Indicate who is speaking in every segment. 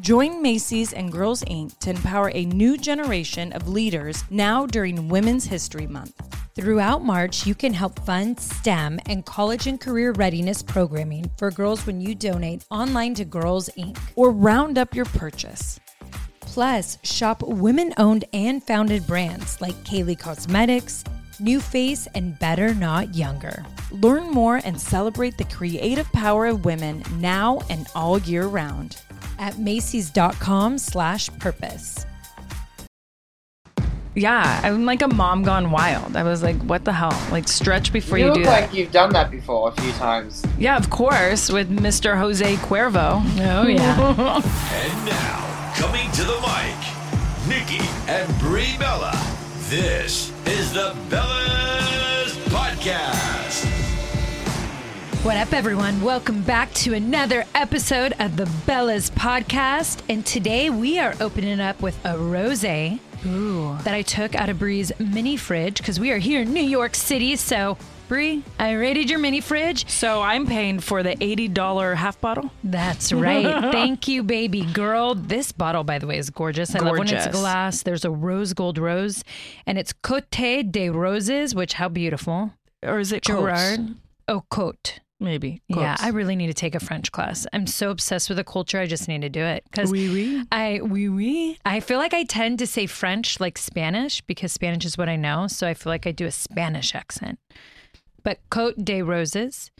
Speaker 1: Join Macy's and Girls Inc. to empower a new generation of leaders now during Women's History Month.
Speaker 2: Throughout March, you can help fund STEM and college and career readiness programming for girls when you donate online to Girls Inc.
Speaker 1: or round up your purchase.
Speaker 2: Plus, shop women owned and founded brands like Kaylee Cosmetics, New Face, and Better Not Younger.
Speaker 1: Learn more and celebrate the creative power of women now and all year round.
Speaker 2: At Macy's.com slash purpose.
Speaker 3: Yeah, I'm like a mom gone wild. I was like, what the hell? Like stretch before you,
Speaker 4: You
Speaker 3: do
Speaker 4: like
Speaker 3: that.
Speaker 4: you've done that before a few times.
Speaker 3: Yeah, of course, with Mr. Jose Cuervo.
Speaker 2: Oh, yeah.
Speaker 5: And now, coming to the mic, Nikki and Brie Bella. This is the Bellas Podcast.
Speaker 2: What up, everyone? Welcome back to another episode of the Bellas podcast. And today we are opening up with a rose that I took out of Brie's mini fridge because we are here in New York City. So, Bree, I raided your mini fridge.
Speaker 3: So I'm paying for the $80 half bottle.
Speaker 2: That's right. Thank you, baby girl. This bottle, by the way, is gorgeous. I love when it's glass. There's a rose gold rose, and it's Cote de Roses, which how beautiful.
Speaker 3: Or is it
Speaker 2: Gerard.
Speaker 3: Coates?
Speaker 2: Oh, Cote.
Speaker 3: Maybe.
Speaker 2: Yeah, I really need to take a French class. I'm so obsessed with the culture. I just need to do it because
Speaker 3: Oui, oui.
Speaker 2: I oui oui. I feel like I tend to say French like Spanish because Spanish is what I know. So I feel like I do a Spanish accent. But Cote de Roses,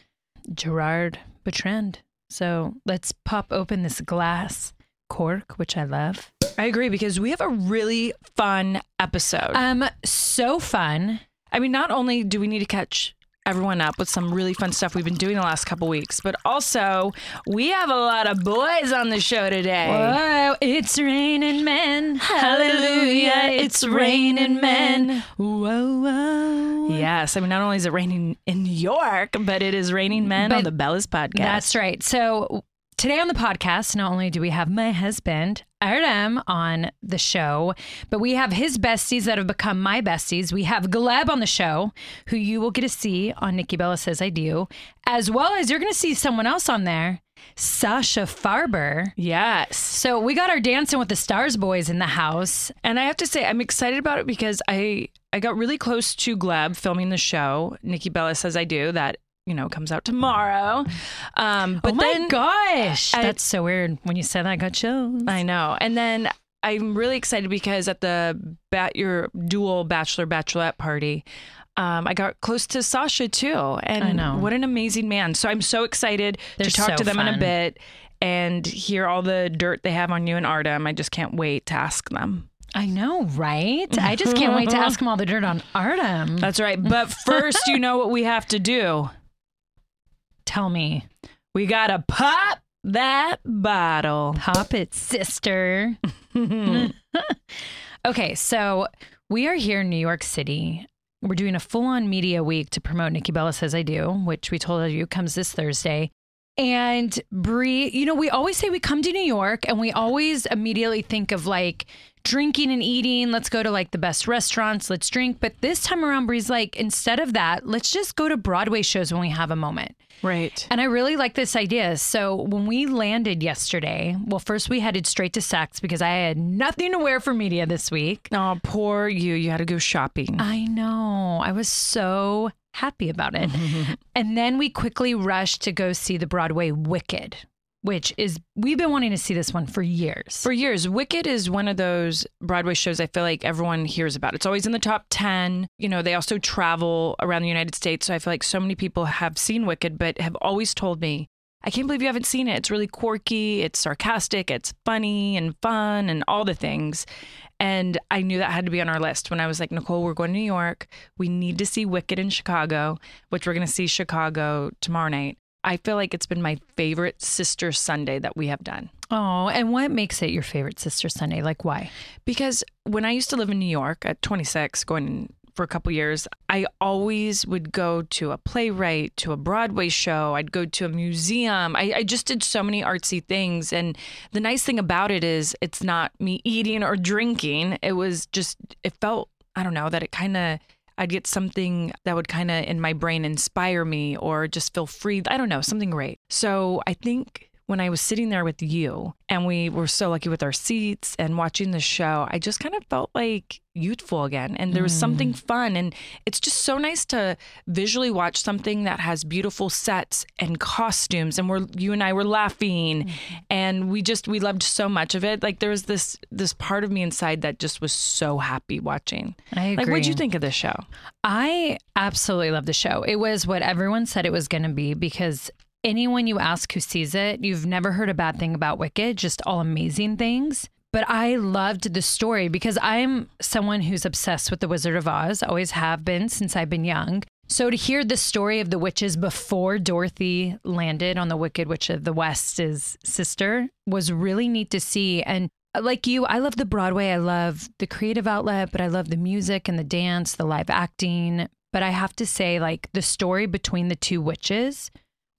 Speaker 2: Gerard Bertrand. So let's pop open this glass cork, which I love.
Speaker 3: I agree because we have a really fun episode.
Speaker 2: Um, so fun.
Speaker 3: I mean, not only do we need to catch everyone up with some really fun stuff we've been doing the last couple weeks, but also we have a lot of boys on the show today.
Speaker 2: Whoa, it's raining men. Hallelujah, it's raining men. Whoa, whoa.
Speaker 3: Yes, I mean, not only is it raining in New York, but it is raining men on the Bellas podcast.
Speaker 2: That's right. So today on the podcast, not only do we have my husband, Artem, on the show, but we have his besties that have become my besties. We have Gleb on the show, who you will get to see on Nikki Bella Says I Do, as well as you're going to see someone else on there, Sasha Farber.
Speaker 3: Yes.
Speaker 2: So we got our Dancing with the Stars boys in the house.
Speaker 3: And I have to say, I'm excited about it because I I got really close to Gleb filming the show. Nikki Bella says I do that. You know, comes out tomorrow. Um, but
Speaker 2: oh my
Speaker 3: then
Speaker 2: gosh.
Speaker 3: I-
Speaker 2: That's so weird. When you said that, I got chills.
Speaker 3: I know. And then I'm really excited because at the bat your dual bachelor bachelorette party, um, I got close to Sasha too. And
Speaker 2: I know.
Speaker 3: what an amazing man. So I'm so excited
Speaker 2: They're
Speaker 3: to talk
Speaker 2: so
Speaker 3: to them in a bit and hear all the dirt they have on you and Artem. I just can't wait to ask them.
Speaker 2: I know, right? I just can't wait to ask him all the dirt on Artem.
Speaker 3: That's right. But first, you know what we have to do.
Speaker 2: Tell me.
Speaker 3: We gotta pop that bottle.
Speaker 2: Pop it, sister. okay, so we are here in New York City. We're doing a full on media week to promote Nikki Bella Says I Do, which we told you comes this Thursday. And Brie, you know, we always say we come to New York and we always immediately think of like drinking and eating. Let's go to like the best restaurants, let's drink. But this time around, Brie's like, instead of that, let's just go to Broadway shows when we have a moment.
Speaker 3: Right.
Speaker 2: And I really like this idea. So when we landed yesterday, well, first we headed straight to Saks because I had nothing to wear for media this week.
Speaker 3: Oh, poor you. You had to go shopping.
Speaker 2: I know. I was so happy about it. and then we quickly rushed to go see the Broadway Wicked. Which is we've been wanting to see this one for years.
Speaker 3: For years, Wicked is one of those Broadway shows I feel like everyone hears about. It's always in the top 10. You know, they also travel around the United States. So I feel like so many people have seen Wicked, but have always told me, I can't believe you haven't seen it. It's really quirky, it's sarcastic, it's funny and fun and all the things. And I knew that had to be on our list when I was like, Nicole, we're going to New York. We need to see Wicked in Chicago, which we're going to see Chicago tomorrow night. I feel like it's been my favorite Sister Sunday that we have done.
Speaker 2: oh, and what makes it your favorite Sister Sunday? Like why?
Speaker 3: Because when I used to live in New York at 26, going for a couple years, I always would go to a playwright, to a Broadway show. I'd go to a museum. I, I just did so many artsy things. And the nice thing about it is it's not me eating or drinking. It was just, it felt, I don't know, that it kind of, I'd get something that would kind of in my brain inspire me or just feel free. I don't know, something great. So I think when I was sitting there with you and we were so lucky with our seats and watching the show, I just kind of felt like youthful again. And there was something mm. fun. And it's just so nice to visually watch something that has beautiful sets and costumes. And we're, you and I were laughing mm-hmm. and we just, we loved so much of it. Like there was this, this part of me inside that just was so happy watching.
Speaker 2: I
Speaker 3: Like, what'd you think of this show?
Speaker 2: I absolutely love the show. It was what everyone said it was going to be because anyone you ask who sees it, you've never heard a bad thing about Wicked, just all amazing things. But I loved the story because I'm someone who's obsessed with The Wizard of Oz, always have been since I've been young. So to hear the story of the witches before Dorothy landed on the Wicked Witch of the West's sister was really neat to see. And like you, I love the Broadway. I love the creative outlet, but I love the music and the dance, the live acting. But I have to say, like, the story between the two witches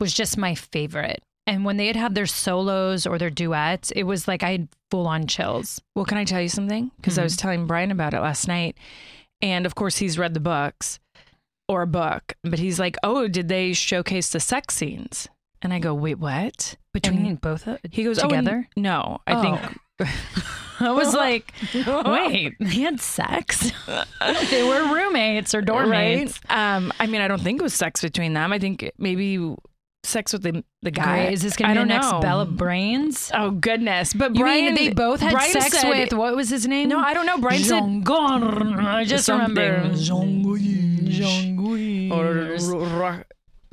Speaker 2: was just my favorite. And when they'd have their solos or their duets, it was like I had full on chills.
Speaker 3: Well, can I tell you something? Because I was telling Bryan about it last night. And of course, he's read the books or a book, but he's like, oh, did they showcase the sex scenes? And I go, wait, what?
Speaker 2: Between
Speaker 3: And
Speaker 2: both of
Speaker 3: he goes, oh,
Speaker 2: together.
Speaker 3: no, I think.
Speaker 2: I was like, wait, they had sex? they were roommates or dorm mates.
Speaker 3: Right? Um, I mean, I don't think it was sex between them. I think maybe sex with the the guy.
Speaker 2: Is this going to be the next
Speaker 3: know.
Speaker 2: Bella Brains?
Speaker 3: Oh goodness! But
Speaker 2: You
Speaker 3: Bryan,
Speaker 2: mean they both had
Speaker 3: Bryan
Speaker 2: sex
Speaker 3: said-
Speaker 2: with what was his name?
Speaker 3: No, I don't know. Bryan said.
Speaker 2: I just
Speaker 3: something.
Speaker 2: remember
Speaker 3: Jean-Guy.
Speaker 2: Jean-Guy.
Speaker 3: or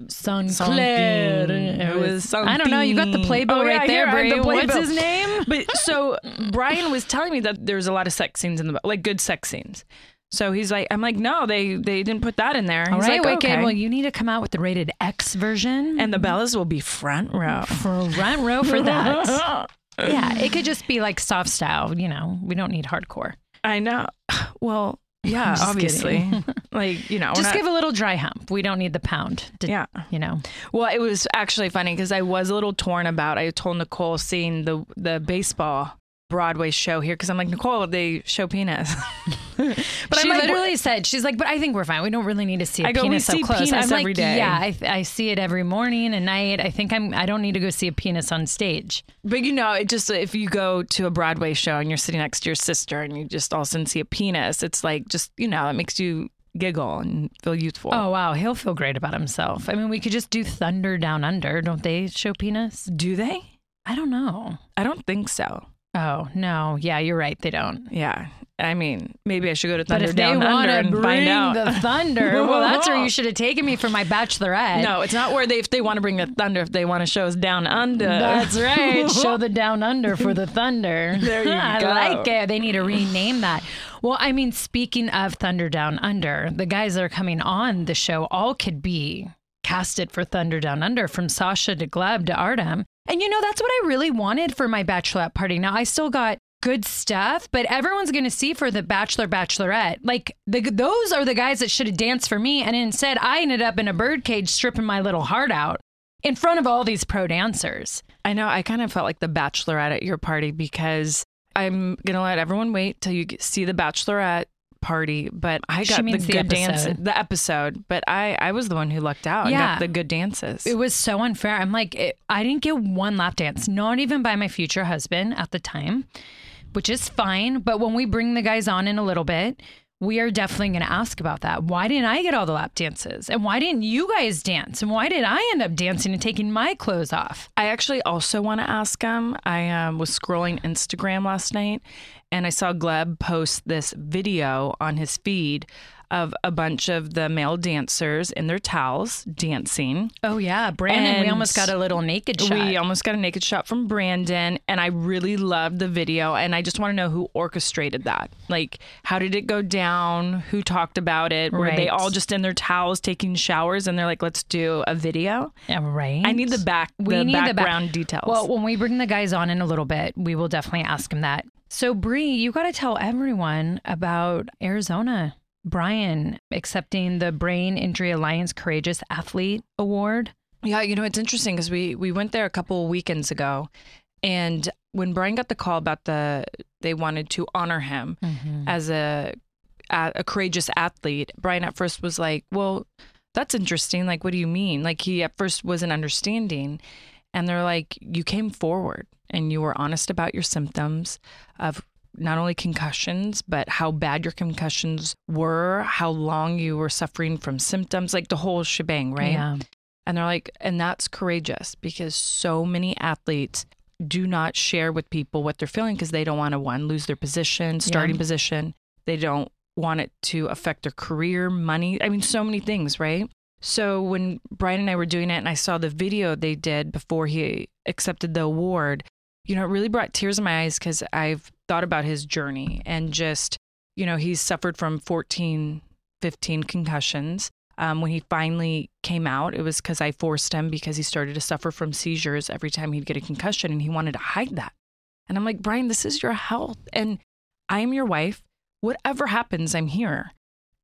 Speaker 2: Sinclair.
Speaker 3: It was
Speaker 2: I don't know. You got the
Speaker 3: something.
Speaker 2: playbill
Speaker 3: Oh, yeah,
Speaker 2: right there,
Speaker 3: here, I have
Speaker 2: Brie.
Speaker 3: the
Speaker 2: What's his name?
Speaker 3: But so Bryan was telling me that there's a lot of sex scenes in the like good sex scenes. So he's like, I'm like, no, they they didn't put that in there.
Speaker 2: All
Speaker 3: He's
Speaker 2: right,
Speaker 3: like,
Speaker 2: Wicked.
Speaker 3: okay.
Speaker 2: Well, you need to come out with the rated X version.
Speaker 3: and the Bellas will be front row.
Speaker 2: for front row for that. yeah, it could just be like soft style. You know, we don't need hardcore.
Speaker 3: I know. Well, yeah, obviously. like you know,
Speaker 2: Just
Speaker 3: not-
Speaker 2: give a little dry hump. We don't need the pound. To,
Speaker 3: Yeah.
Speaker 2: you know.
Speaker 3: Well, it was actually funny because I was a little torn about. I told Nicole seeing the the baseball Broadway show here because I'm like Nicole, they show penis. but
Speaker 2: she
Speaker 3: I'm like,
Speaker 2: literally said, "She's like, but I think we're fine. We don't really need to see a
Speaker 3: I go, we
Speaker 2: penis
Speaker 3: see
Speaker 2: up close."
Speaker 3: penis
Speaker 2: I'm
Speaker 3: every
Speaker 2: like,
Speaker 3: day.
Speaker 2: yeah, I, I see it every morning and night. I think I'm. I don't need to go see a penis on stage.
Speaker 3: But you know, it just if you go to a Broadway show and you're sitting next to your sister and you just all of a sudden see a penis, it's like just you know, it makes you giggle and feel youthful.
Speaker 2: Oh wow, he'll feel great about himself. I mean, we could just do Thunder Down Under. Don't they show penis?
Speaker 3: do they?
Speaker 2: I don't know.
Speaker 3: I don't think so.
Speaker 2: Oh no, yeah, you're right. They don't.
Speaker 3: Yeah, I mean, maybe I should go to
Speaker 2: But
Speaker 3: Thunder
Speaker 2: if they
Speaker 3: Down
Speaker 2: want
Speaker 3: Under
Speaker 2: to
Speaker 3: and
Speaker 2: bring
Speaker 3: find out.
Speaker 2: the thunder, well, that's where you should have taken me for my bachelorette.
Speaker 3: no, it's not where they if they want to bring the thunder. If they want to show us down under,
Speaker 2: That's right. Show the down under for the thunder.
Speaker 3: There you go.
Speaker 2: I like it. They need to rename that. Well, I mean, speaking of Thunder Down Under, the guys that are coming on the show all could be casted for Thunder Down Under from Sasha to Gleb to Artem. And you know, that's what I really wanted for my bachelorette party. Now, I still got good stuff, but everyone's going to see for the bachelor bachelorette. Like the, those are the guys that should have danced for me and instead I ended up in a birdcage stripping my little heart out in front of all these pro dancers.
Speaker 3: I know. I kind of felt like the Bachelorette at your party because I'm gonna let everyone wait till you see the Bachelorette party. But I got the good dance, the episode. But I, I was the one who lucked out. and
Speaker 2: Yeah.
Speaker 3: got the good dances.
Speaker 2: It was so unfair. I'm like, it, I didn't get one lap dance, not even by my future husband at the time, which is fine. But when we bring the guys on in a little bit, we are definitely going to ask about that. Why didn't I get all the lap dances? And why didn't you guys dance? And why did I end up dancing and taking my clothes off?
Speaker 3: I actually also want to ask him. I um, was scrolling Instagram last night and I saw Gleb post this video on his feed of a bunch of the male dancers in their towels dancing.
Speaker 2: Oh, yeah. Brandon, we almost got a little naked shot.
Speaker 3: We almost got a naked shot from Brandon, and I really loved the video. And I just want to know who orchestrated that. Like, how did it go down? Who talked about it? Were they all just in their towels taking showers, and they're like, "Let's do a video"?
Speaker 2: Yeah, right.
Speaker 3: I need the back,
Speaker 2: We
Speaker 3: the
Speaker 2: need the back-
Speaker 3: background details.
Speaker 2: Well, when we bring the guys on in a little bit, we will definitely ask him that. So, Brie, you got to tell everyone about Arizona. Bryan accepting the Brain Injury Alliance Courageous Athlete Award.
Speaker 3: Yeah, you know it's interesting because we we went there a couple weekends ago, and when Bryan got the call about the they wanted to honor him mm-hmm. as a a a courageous athlete, Bryan at first was like, "Well, that's interesting. Like, what do you mean?" Like he at first wasn't understanding, and they're like, "You came forward and you were honest about your symptoms of." Not only concussions, but how bad your concussions were, how long you were suffering from symptoms, like the whole shebang, right?
Speaker 2: Yeah.
Speaker 3: And they're like, and that's courageous because so many athletes do not share with people what they're feeling because they don't want to one lose their position, starting position. They don't want it to affect their career, money. I mean, so many things, right? So when Bryan and I were doing it and I saw the video they did before he accepted the award, you know, it really brought tears in my eyes because I've thought about his journey and just, you know, he's suffered from 14, 15 concussions. Um, when he finally came out, it was because I forced him because he started to suffer from seizures every time he'd get a concussion and he wanted to hide that. And I'm like, Bryan, this is your health. And I am your wife. Whatever happens, I'm here.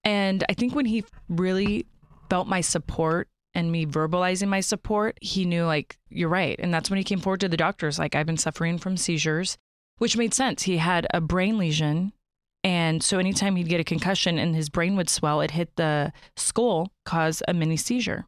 Speaker 3: And I think when he really felt my support and me verbalizing my support, he knew, like, you're right. And that's when he came forward to the doctors, like, I've been suffering from seizures, which made sense. He had a brain lesion. And so anytime he'd get a concussion and his brain would swell, it hit the skull, cause a mini seizure.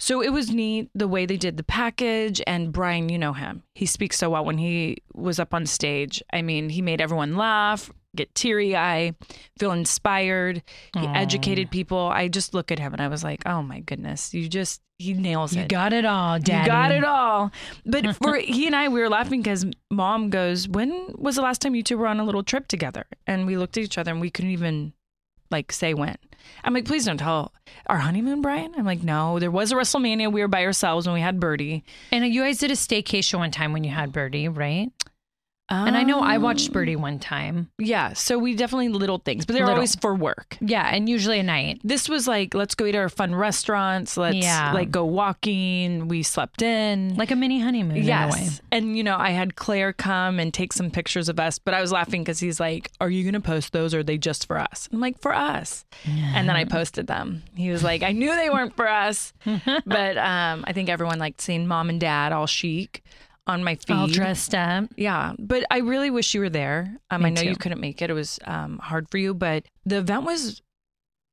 Speaker 3: So it was neat the way they did the package. And Bryan, you know him. He speaks so well when he was up on stage. I mean, he made everyone laugh, get teary eye, feel inspired. He educated people. I just look at him and I was like, oh my goodness, you just, he nails it.
Speaker 2: You got it all, Daddy.
Speaker 3: You got it all. But for he and I, we were laughing because mom goes, When was the last time you two were on a little trip together? And we looked at each other and we couldn't even like say when. I'm like, please don't tell our honeymoon, Bryan. I'm like, no, there was a WrestleMania. We were by ourselves when we had Birdie.
Speaker 2: And you guys did a staycation one time when you had Birdie, right? And I know I watched Birdie one time.
Speaker 3: Yeah. So we definitely little things, but they're
Speaker 2: Little.
Speaker 3: always for work.
Speaker 2: Yeah, and usually a night.
Speaker 3: This was like, let's go eat our fun restaurants. Let's
Speaker 2: Yeah.
Speaker 3: like go walking. We slept in.
Speaker 2: Like a mini honeymoon in a way.
Speaker 3: Yes. And, you know, I had Claire come and take some pictures of us, but I was laughing because he's like, Are you going to post those or are they just for us? I'm like, For us. And then I posted them. He was like, I knew they weren't for us. but um, I think everyone liked seeing mom and dad all chic on my feed.
Speaker 2: All dressed up.
Speaker 3: Yeah, but I really wish you were there. Um, I know you couldn't make it; it was um, hard for you, but the event was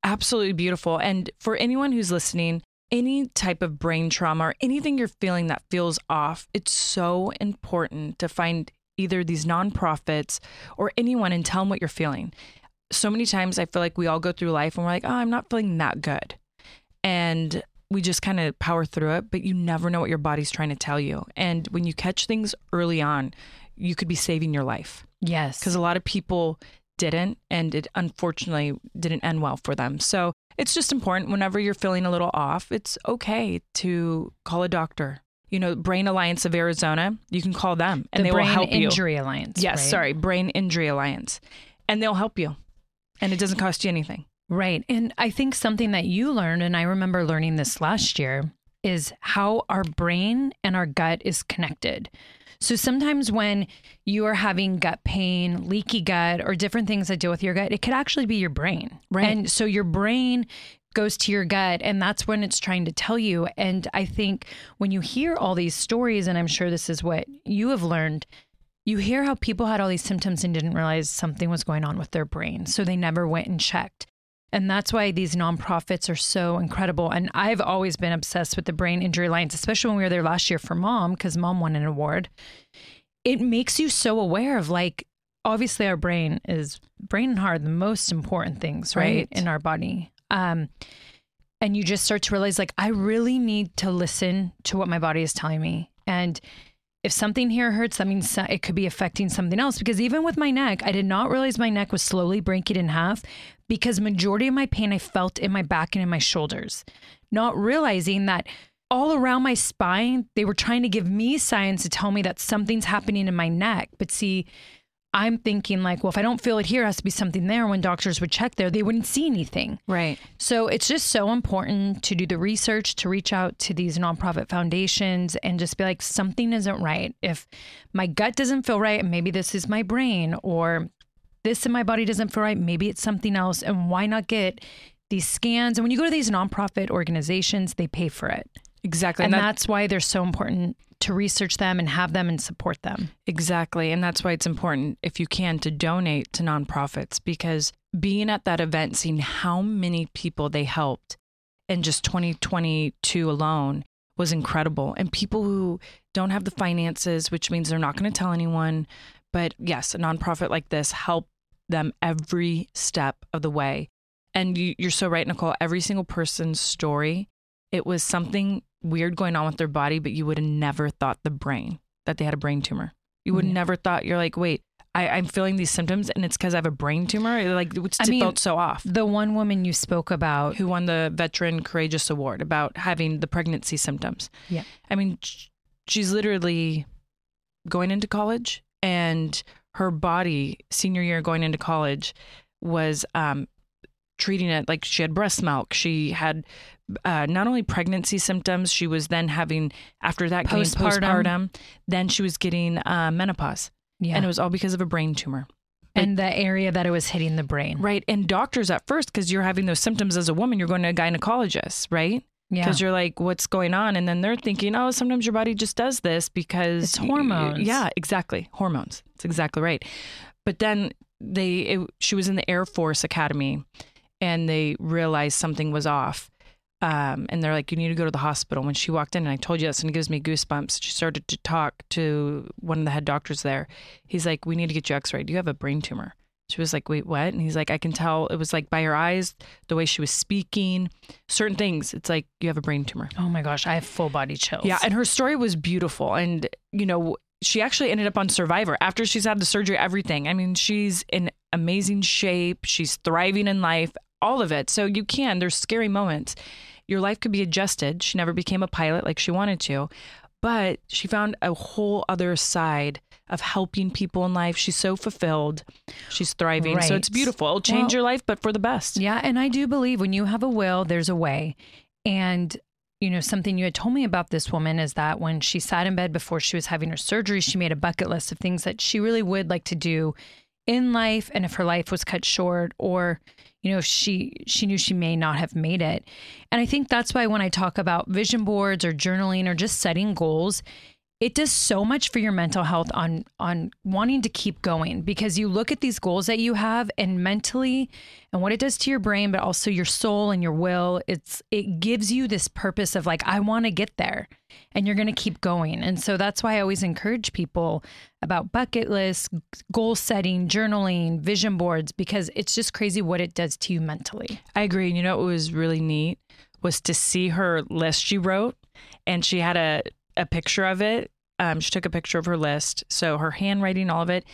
Speaker 3: absolutely beautiful. And for anyone who's listening, any type of brain trauma or anything you're feeling that feels off, it's so important to find either these nonprofits or anyone and tell them what you're feeling. So many times I feel like we all go through life and we're like, oh, I'm not feeling that good. And we just kind of power through it, but you never know what your body's trying to tell you. And when you catch things early on, you could be saving your life
Speaker 2: Yes.
Speaker 3: because a lot of people didn't, and it unfortunately didn't end well for them. So it's just important whenever you're feeling a little off, it's okay to call a doctor. You know, Brain Alliance of Arizona, you can call them and
Speaker 2: the
Speaker 3: they
Speaker 2: Brain
Speaker 3: will help you.
Speaker 2: Injury Alliance.
Speaker 3: Yes,
Speaker 2: right?
Speaker 3: sorry, Brain Injury Alliance. And they'll help you. And it doesn't cost you anything.
Speaker 2: Right. And I think something that you learned, and I remember learning this last year, is how our brain and our gut is connected. So sometimes when you are having gut pain, leaky gut, or different things that deal with your gut, it could actually be your brain.
Speaker 3: Right.
Speaker 2: And so your brain goes to your gut, and that's when it's trying to tell you. And I think when you hear all these stories, and I'm sure this is what you have learned, you hear how people had all these symptoms and didn't realize something was going on with their brain. So they never went and checked. And that's why these nonprofits are so incredible. And I've always been obsessed with the Brain Injury Alliance, especially when we were there last year for mom, because mom won an award. It makes you so aware of like obviously our brain is brain and heart the most important things, right,
Speaker 3: Right.
Speaker 2: in our body. Um, and you just start to realize like I really need to listen to what my body is telling me. And if something here hurts, that means it could be affecting something else. Because even with my neck, I did not realize my neck was slowly breaking in half because majority of my pain I felt in my back and in my shoulders, not realizing that all around my spine, they were trying to give me signs to tell me that something's happening in my neck. But see, I'm thinking like, well, if I don't feel it here, it has to be something there. When doctors would check there, they wouldn't see anything.
Speaker 3: Right.
Speaker 2: So it's just so important to do the research, to reach out to these nonprofit foundations and just be like, something isn't right. If my gut doesn't feel right, maybe this is my brain, or this in my body doesn't feel right, maybe it's something else. And why not get these scans? And when you go to these nonprofit organizations, they pay for it.
Speaker 3: Exactly.
Speaker 2: And
Speaker 3: that-
Speaker 2: that's why they're so important to research them and have them and support them.
Speaker 3: Exactly. And that's why it's important, if you can, to donate to nonprofits because being at that event, seeing how many people they helped in just 2022 alone was incredible. And people who don't have the finances, which means they're not going to tell anyone. But yes, a nonprofit like this helped them every step of the way. And you, you're so right, Nicole. Every single person's story, it was something weird going on with their body, but you would have never thought the brain that they had a brain tumor. You would
Speaker 2: Yeah.
Speaker 3: never thought you're like, wait, I, I'm feeling these symptoms, and it's because I have a brain tumor. Like it
Speaker 2: I mean,
Speaker 3: felt so off.
Speaker 2: The one woman you spoke about,
Speaker 3: Who won the Veteran Courageous Award about having the pregnancy symptoms?
Speaker 2: Yeah.
Speaker 3: I mean, she's literally going into college, and her body, senior year going into college, was um, treating it like she had breast milk. She had uh, not only pregnancy symptoms, she was then having after that
Speaker 2: Postpartum.
Speaker 3: postpartum. Then she was getting uh, menopause,
Speaker 2: yeah,
Speaker 3: and it was all because of a brain tumor.
Speaker 2: and the area that it was hitting the brain.
Speaker 3: Right. And doctors at first, because you're having those symptoms as a woman, you're going to a gynecologist, right?
Speaker 2: Yeah.
Speaker 3: Because you're like, what's going on? And then they're thinking, oh, sometimes your body just does this because
Speaker 2: It's hormones.
Speaker 3: Yeah, exactly. Hormones. That's exactly right. But then they, it, she was in the Air Force Academy and they realized something was off. Um, and they're like, you need to go to the hospital. When she walked in, and I told you this, and it gives me goosebumps. She started to talk to one of the head doctors there. He's like, we need to get you x-rayed. You have a brain tumor. She was like, wait, what? And he's like, I can tell. It was like by her eyes, the way she was speaking, certain things. It's like you have a brain tumor.
Speaker 2: oh my gosh, I have full body chills.
Speaker 3: Yeah, and her story was beautiful. And, you know, she actually ended up on Survivor after she's had the surgery, everything. I mean, she's in amazing shape, she's thriving in life, all of it. So you can, there's scary moments. Your life could be adjusted. She never became a pilot like she wanted to, but she found a whole other side of helping people in life. She's so fulfilled. She's thriving. So it's beautiful. It'll change
Speaker 2: Well-
Speaker 3: your life, but for the best.
Speaker 2: Yeah, and I do believe when you have a will, there's a way. And you know, something you had told me about this woman is that when she sat in bed before she was having her surgery, she made a bucket list of things that she really would like to do in life and if her life was cut short or you know, she she knew she may not have made it. And I think that's why when I talk about vision boards or journaling or just setting goals, it does so much for your mental health on on wanting to keep going because you look at these goals that you have and mentally and what it does to your brain but also your soul and your will it's it gives you this purpose of like I want to get there and you're going to keep going and so that's why I always encourage people about bucket lists goal setting journaling vision boards because it's just crazy what it does to you mentally
Speaker 3: I agree. And you know what was really neat was to see her list she wrote, and she had a a picture of it. Um, she took a picture of her list, so her handwriting, all of it,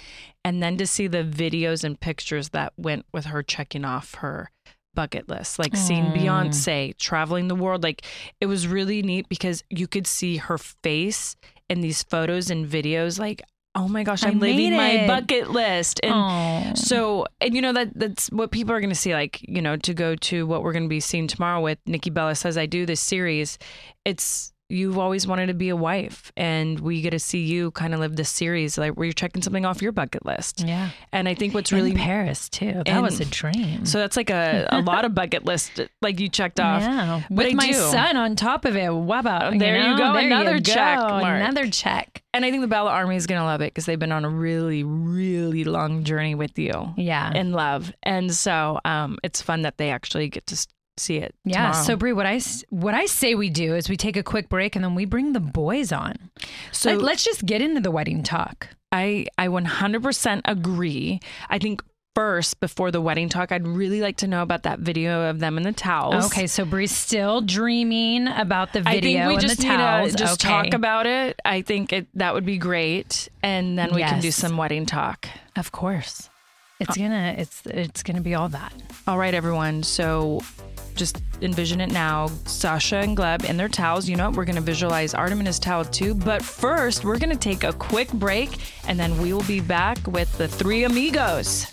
Speaker 3: and then to see the videos and pictures that went with her checking off her bucket list, like seeing
Speaker 2: Aw.
Speaker 3: Beyonce, traveling the world. Like it was really neat because you could see her face in these photos and videos. Like, oh my gosh, I'm living my bucket list, and
Speaker 2: Aw.
Speaker 3: so, and you know that that's what people are going to see. Like, you know, to go to what we're going to be seeing tomorrow with Nikki Bella says I do this series. It's you've always wanted to be a wife, and we get to see you kind of live this series, like where you're checking something off your bucket list.
Speaker 2: yeah
Speaker 3: And I think what's really
Speaker 2: in Paris too that was a dream
Speaker 3: so that's like a, a lot of bucket list like you checked off.
Speaker 2: Yeah,
Speaker 3: But
Speaker 2: with
Speaker 3: I
Speaker 2: my
Speaker 3: do.
Speaker 2: son on top of it. What about
Speaker 3: There you go,
Speaker 2: There
Speaker 3: another
Speaker 2: you
Speaker 3: check
Speaker 2: go,
Speaker 3: mark.
Speaker 2: Another check.
Speaker 3: And I think the Bella Army is going to love it because they've been on a really, really long journey with you
Speaker 2: Yeah,
Speaker 3: in love. And so um, it's fun that they actually get to see it.
Speaker 2: yeah.
Speaker 3: tomorrow.
Speaker 2: So Brie, what I what I say we do is we take a quick break and then we bring the boys on.
Speaker 3: So
Speaker 2: Let, let's just get into the wedding talk.
Speaker 6: I I 100% agree. I think first before the wedding talk, I'd really like to know about that video of them in the towels.
Speaker 2: Okay, so Brie's still dreaming about the video I
Speaker 6: think we just
Speaker 2: the
Speaker 6: need
Speaker 2: towels.
Speaker 6: to just
Speaker 2: Okay.
Speaker 6: talk about it. I think it, that would be great, and then we can do some wedding talk.
Speaker 2: Of course, it's uh, gonna it's it's gonna be all that.
Speaker 6: All right, everyone. So just envision it now. Sasha and Gleb in their towels. You know what? We're going to visualize Artem in his towel too. But first, we're going to take a quick break and then we will be back with the three amigos.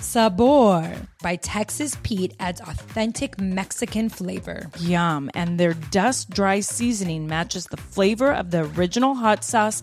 Speaker 2: Sabor by Texas Pete adds authentic Mexican flavor.
Speaker 3: Yum. And their dust dry seasoning matches the flavor of the original hot sauce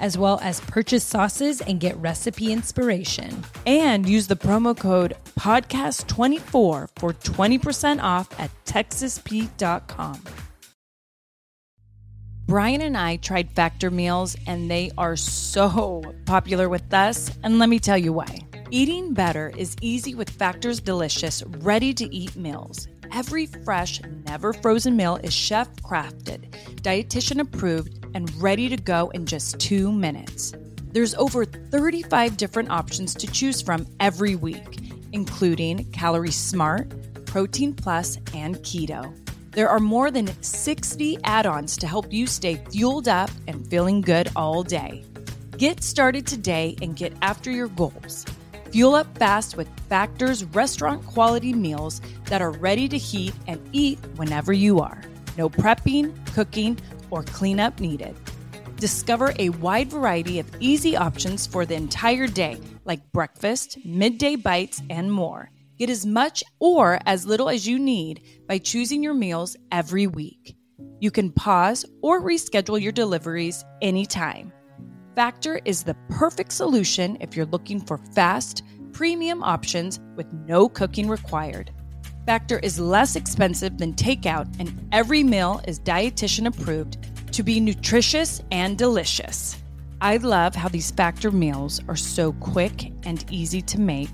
Speaker 2: as well as purchase sauces and get recipe inspiration.
Speaker 3: And use the promo code podcast24 for 20% off at texaspete.com. Bryan and I tried Factor meals and they are so popular with us. And let me tell you why. Eating better is easy with Factor's delicious, ready to eat meals. Every fresh, never frozen meal is chef crafted, dietitian approved, and ready to go in just two minutes. There's over 35 different options to choose from every week, including Calorie Smart, Protein Plus, and Keto. There are more than 60 add ons to help you stay fueled up and feeling good all day. Get started today and get after your goals. Fuel up fast with Factor's restaurant quality meals that are ready to heat and eat whenever you are. No prepping, cooking, or cleanup needed. Discover a wide variety of easy options for the entire day, like breakfast, midday bites, and more. Get as much or as little as you need by choosing your meals every week. You can pause or reschedule your deliveries anytime. Factor is the perfect solution if you're looking for fast, premium options with no cooking required. Factor is less expensive than takeout, and every meal is dietitian approved to be nutritious and delicious. I love how these Factor meals are so quick and easy to make.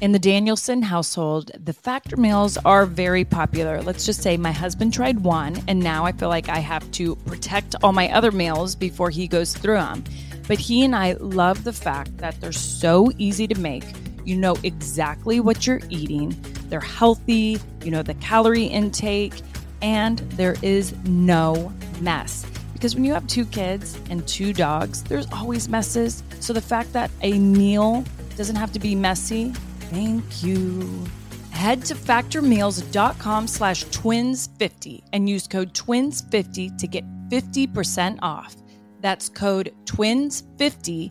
Speaker 3: In the Danielson household, the Factor meals are very popular. Let's just say my husband tried one, and now I feel like I have to protect all my other meals before he goes through them. But he and I love the fact that they're so easy to make. You know exactly what you're eating, they're healthy, you know the calorie intake, and there is no mess. Because when you have two kids and two dogs, there's always messes. So the fact that a meal doesn't have to be messy, thank you. Head to factormeals.com slash twins50 and use code twins50 to get 50% off. That's code twins50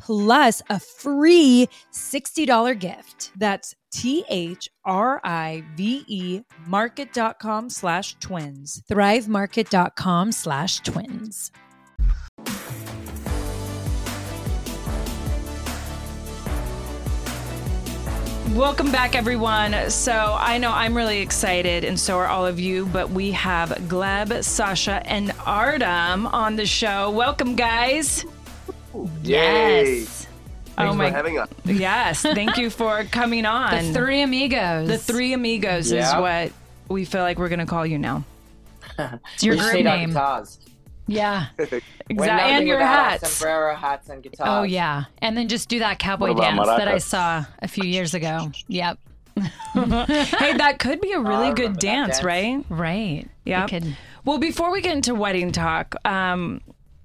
Speaker 2: plus a free $60 gift.
Speaker 1: That's T H R I V E market.com slash twins.
Speaker 2: Thrivemarket.com slash twins.
Speaker 3: Welcome back, everyone. So I know I'm really excited, and so are all of you. But we have Gleb, Sasha, and Artem on the show. Welcome, guys.
Speaker 4: Yay.
Speaker 2: Yes.
Speaker 5: Thanks
Speaker 3: oh my
Speaker 5: for having us.
Speaker 3: Yes, thank you for coming on.
Speaker 2: The three amigos.
Speaker 3: The three amigos is what we feel like we're going to call you now.
Speaker 2: It's your
Speaker 4: we
Speaker 2: group name. Yeah.
Speaker 3: Exactly. And your
Speaker 4: without our
Speaker 3: hats.
Speaker 4: Sombrero hats and guitars.
Speaker 2: Oh, yeah. And then just do that cowboy
Speaker 7: What about
Speaker 2: dance that I saw a few years ago. Yep.
Speaker 3: Hey, that could be a really
Speaker 4: I
Speaker 3: good dance,
Speaker 4: dance.
Speaker 3: right?
Speaker 2: Right.
Speaker 3: Yeah.
Speaker 2: We
Speaker 3: Well, before we get into wedding talk, um,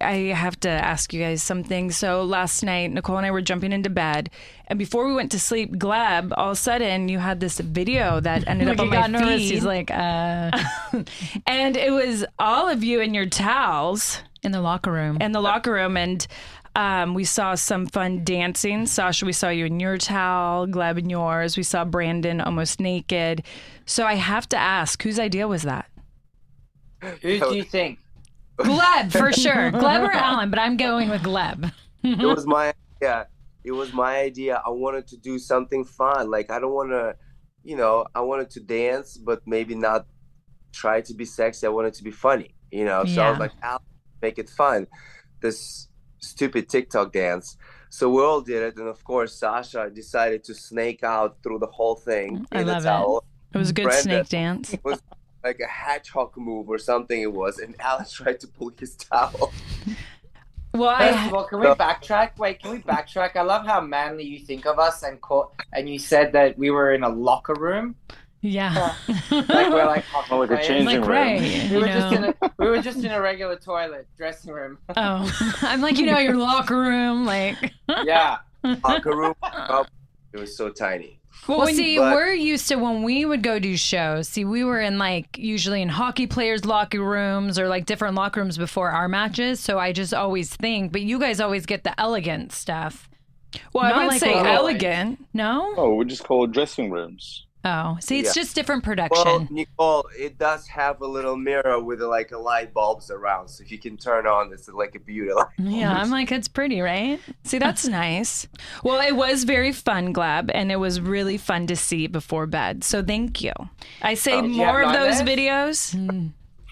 Speaker 3: I have to ask you guys something. So last night, Nicole and I were jumping into bed, and before we went to sleep, Gleb, all of a sudden, you had this video that ended up
Speaker 2: Like
Speaker 3: on
Speaker 2: he
Speaker 3: my
Speaker 2: got nervous.
Speaker 3: feed,
Speaker 2: He's like, uh,
Speaker 3: and it was all of you in your towels
Speaker 2: in the locker room.
Speaker 3: in the locker room, and um, we saw some fun dancing. Sasha, we saw you in your towel, Gleb in yours. We saw Brandon almost naked. So I have to ask, whose idea was that?
Speaker 4: Who do you think?
Speaker 2: Gleb, for sure. Gleb or Alan, but I'm going with Gleb.
Speaker 7: it was my yeah it was my idea i wanted to do something fun like i don't want to you know i wanted to dance but maybe not try to be sexy i wanted to be funny you know so i was like I'll make it fun this stupid tiktok dance so we all did it and of course sasha decided to snake out through the whole thing
Speaker 2: I
Speaker 7: in
Speaker 2: love
Speaker 7: a
Speaker 2: it.
Speaker 7: towel
Speaker 3: It was a good
Speaker 7: Brandon.
Speaker 3: snake dance.
Speaker 7: it was like a hedgehog move or something it was and alex tried to pull his towel
Speaker 3: Well, I
Speaker 4: of can we backtrack? Wait, can we backtrack? I love how manly you think of us, and call, and you said that we were in a locker room,
Speaker 2: Yeah.
Speaker 4: like we're like hockey
Speaker 7: Oh, like a changing
Speaker 2: like,
Speaker 7: room.
Speaker 2: right.
Speaker 4: We
Speaker 2: You
Speaker 4: were just
Speaker 2: know.
Speaker 4: in a we were just in a regular toilet dressing room.
Speaker 2: Oh, I'm like, you know, your locker room. Like,
Speaker 4: yeah,
Speaker 7: locker room oh, it was so tiny
Speaker 3: well,
Speaker 2: well,
Speaker 3: when-
Speaker 2: see,
Speaker 7: but-
Speaker 2: we're used to when we would go do shows. See, we were in like usually in hockey players' locker rooms or like different locker rooms before our matches. So I just always think, but you guys always get the elegant stuff.
Speaker 3: well, I
Speaker 2: not
Speaker 3: would
Speaker 2: like
Speaker 3: say
Speaker 2: a- oh,
Speaker 3: elegant.
Speaker 2: No?
Speaker 7: Oh, we just call it dressing rooms.
Speaker 2: Oh, see, it's
Speaker 7: Yeah.
Speaker 2: just different production.
Speaker 7: Well,
Speaker 2: production.
Speaker 7: Nicole, it does have a little mirror with like a light bulbs around, so if you can turn on, it's like a beauty light.
Speaker 2: yeah, I'm like, it's pretty, right?
Speaker 3: See, that's nice. Well, it was very fun, Gleb, and it was really fun to see before bed. So thank you. I say
Speaker 7: oh,
Speaker 4: do you
Speaker 3: more of those
Speaker 4: nightmares?
Speaker 3: videos. Mm.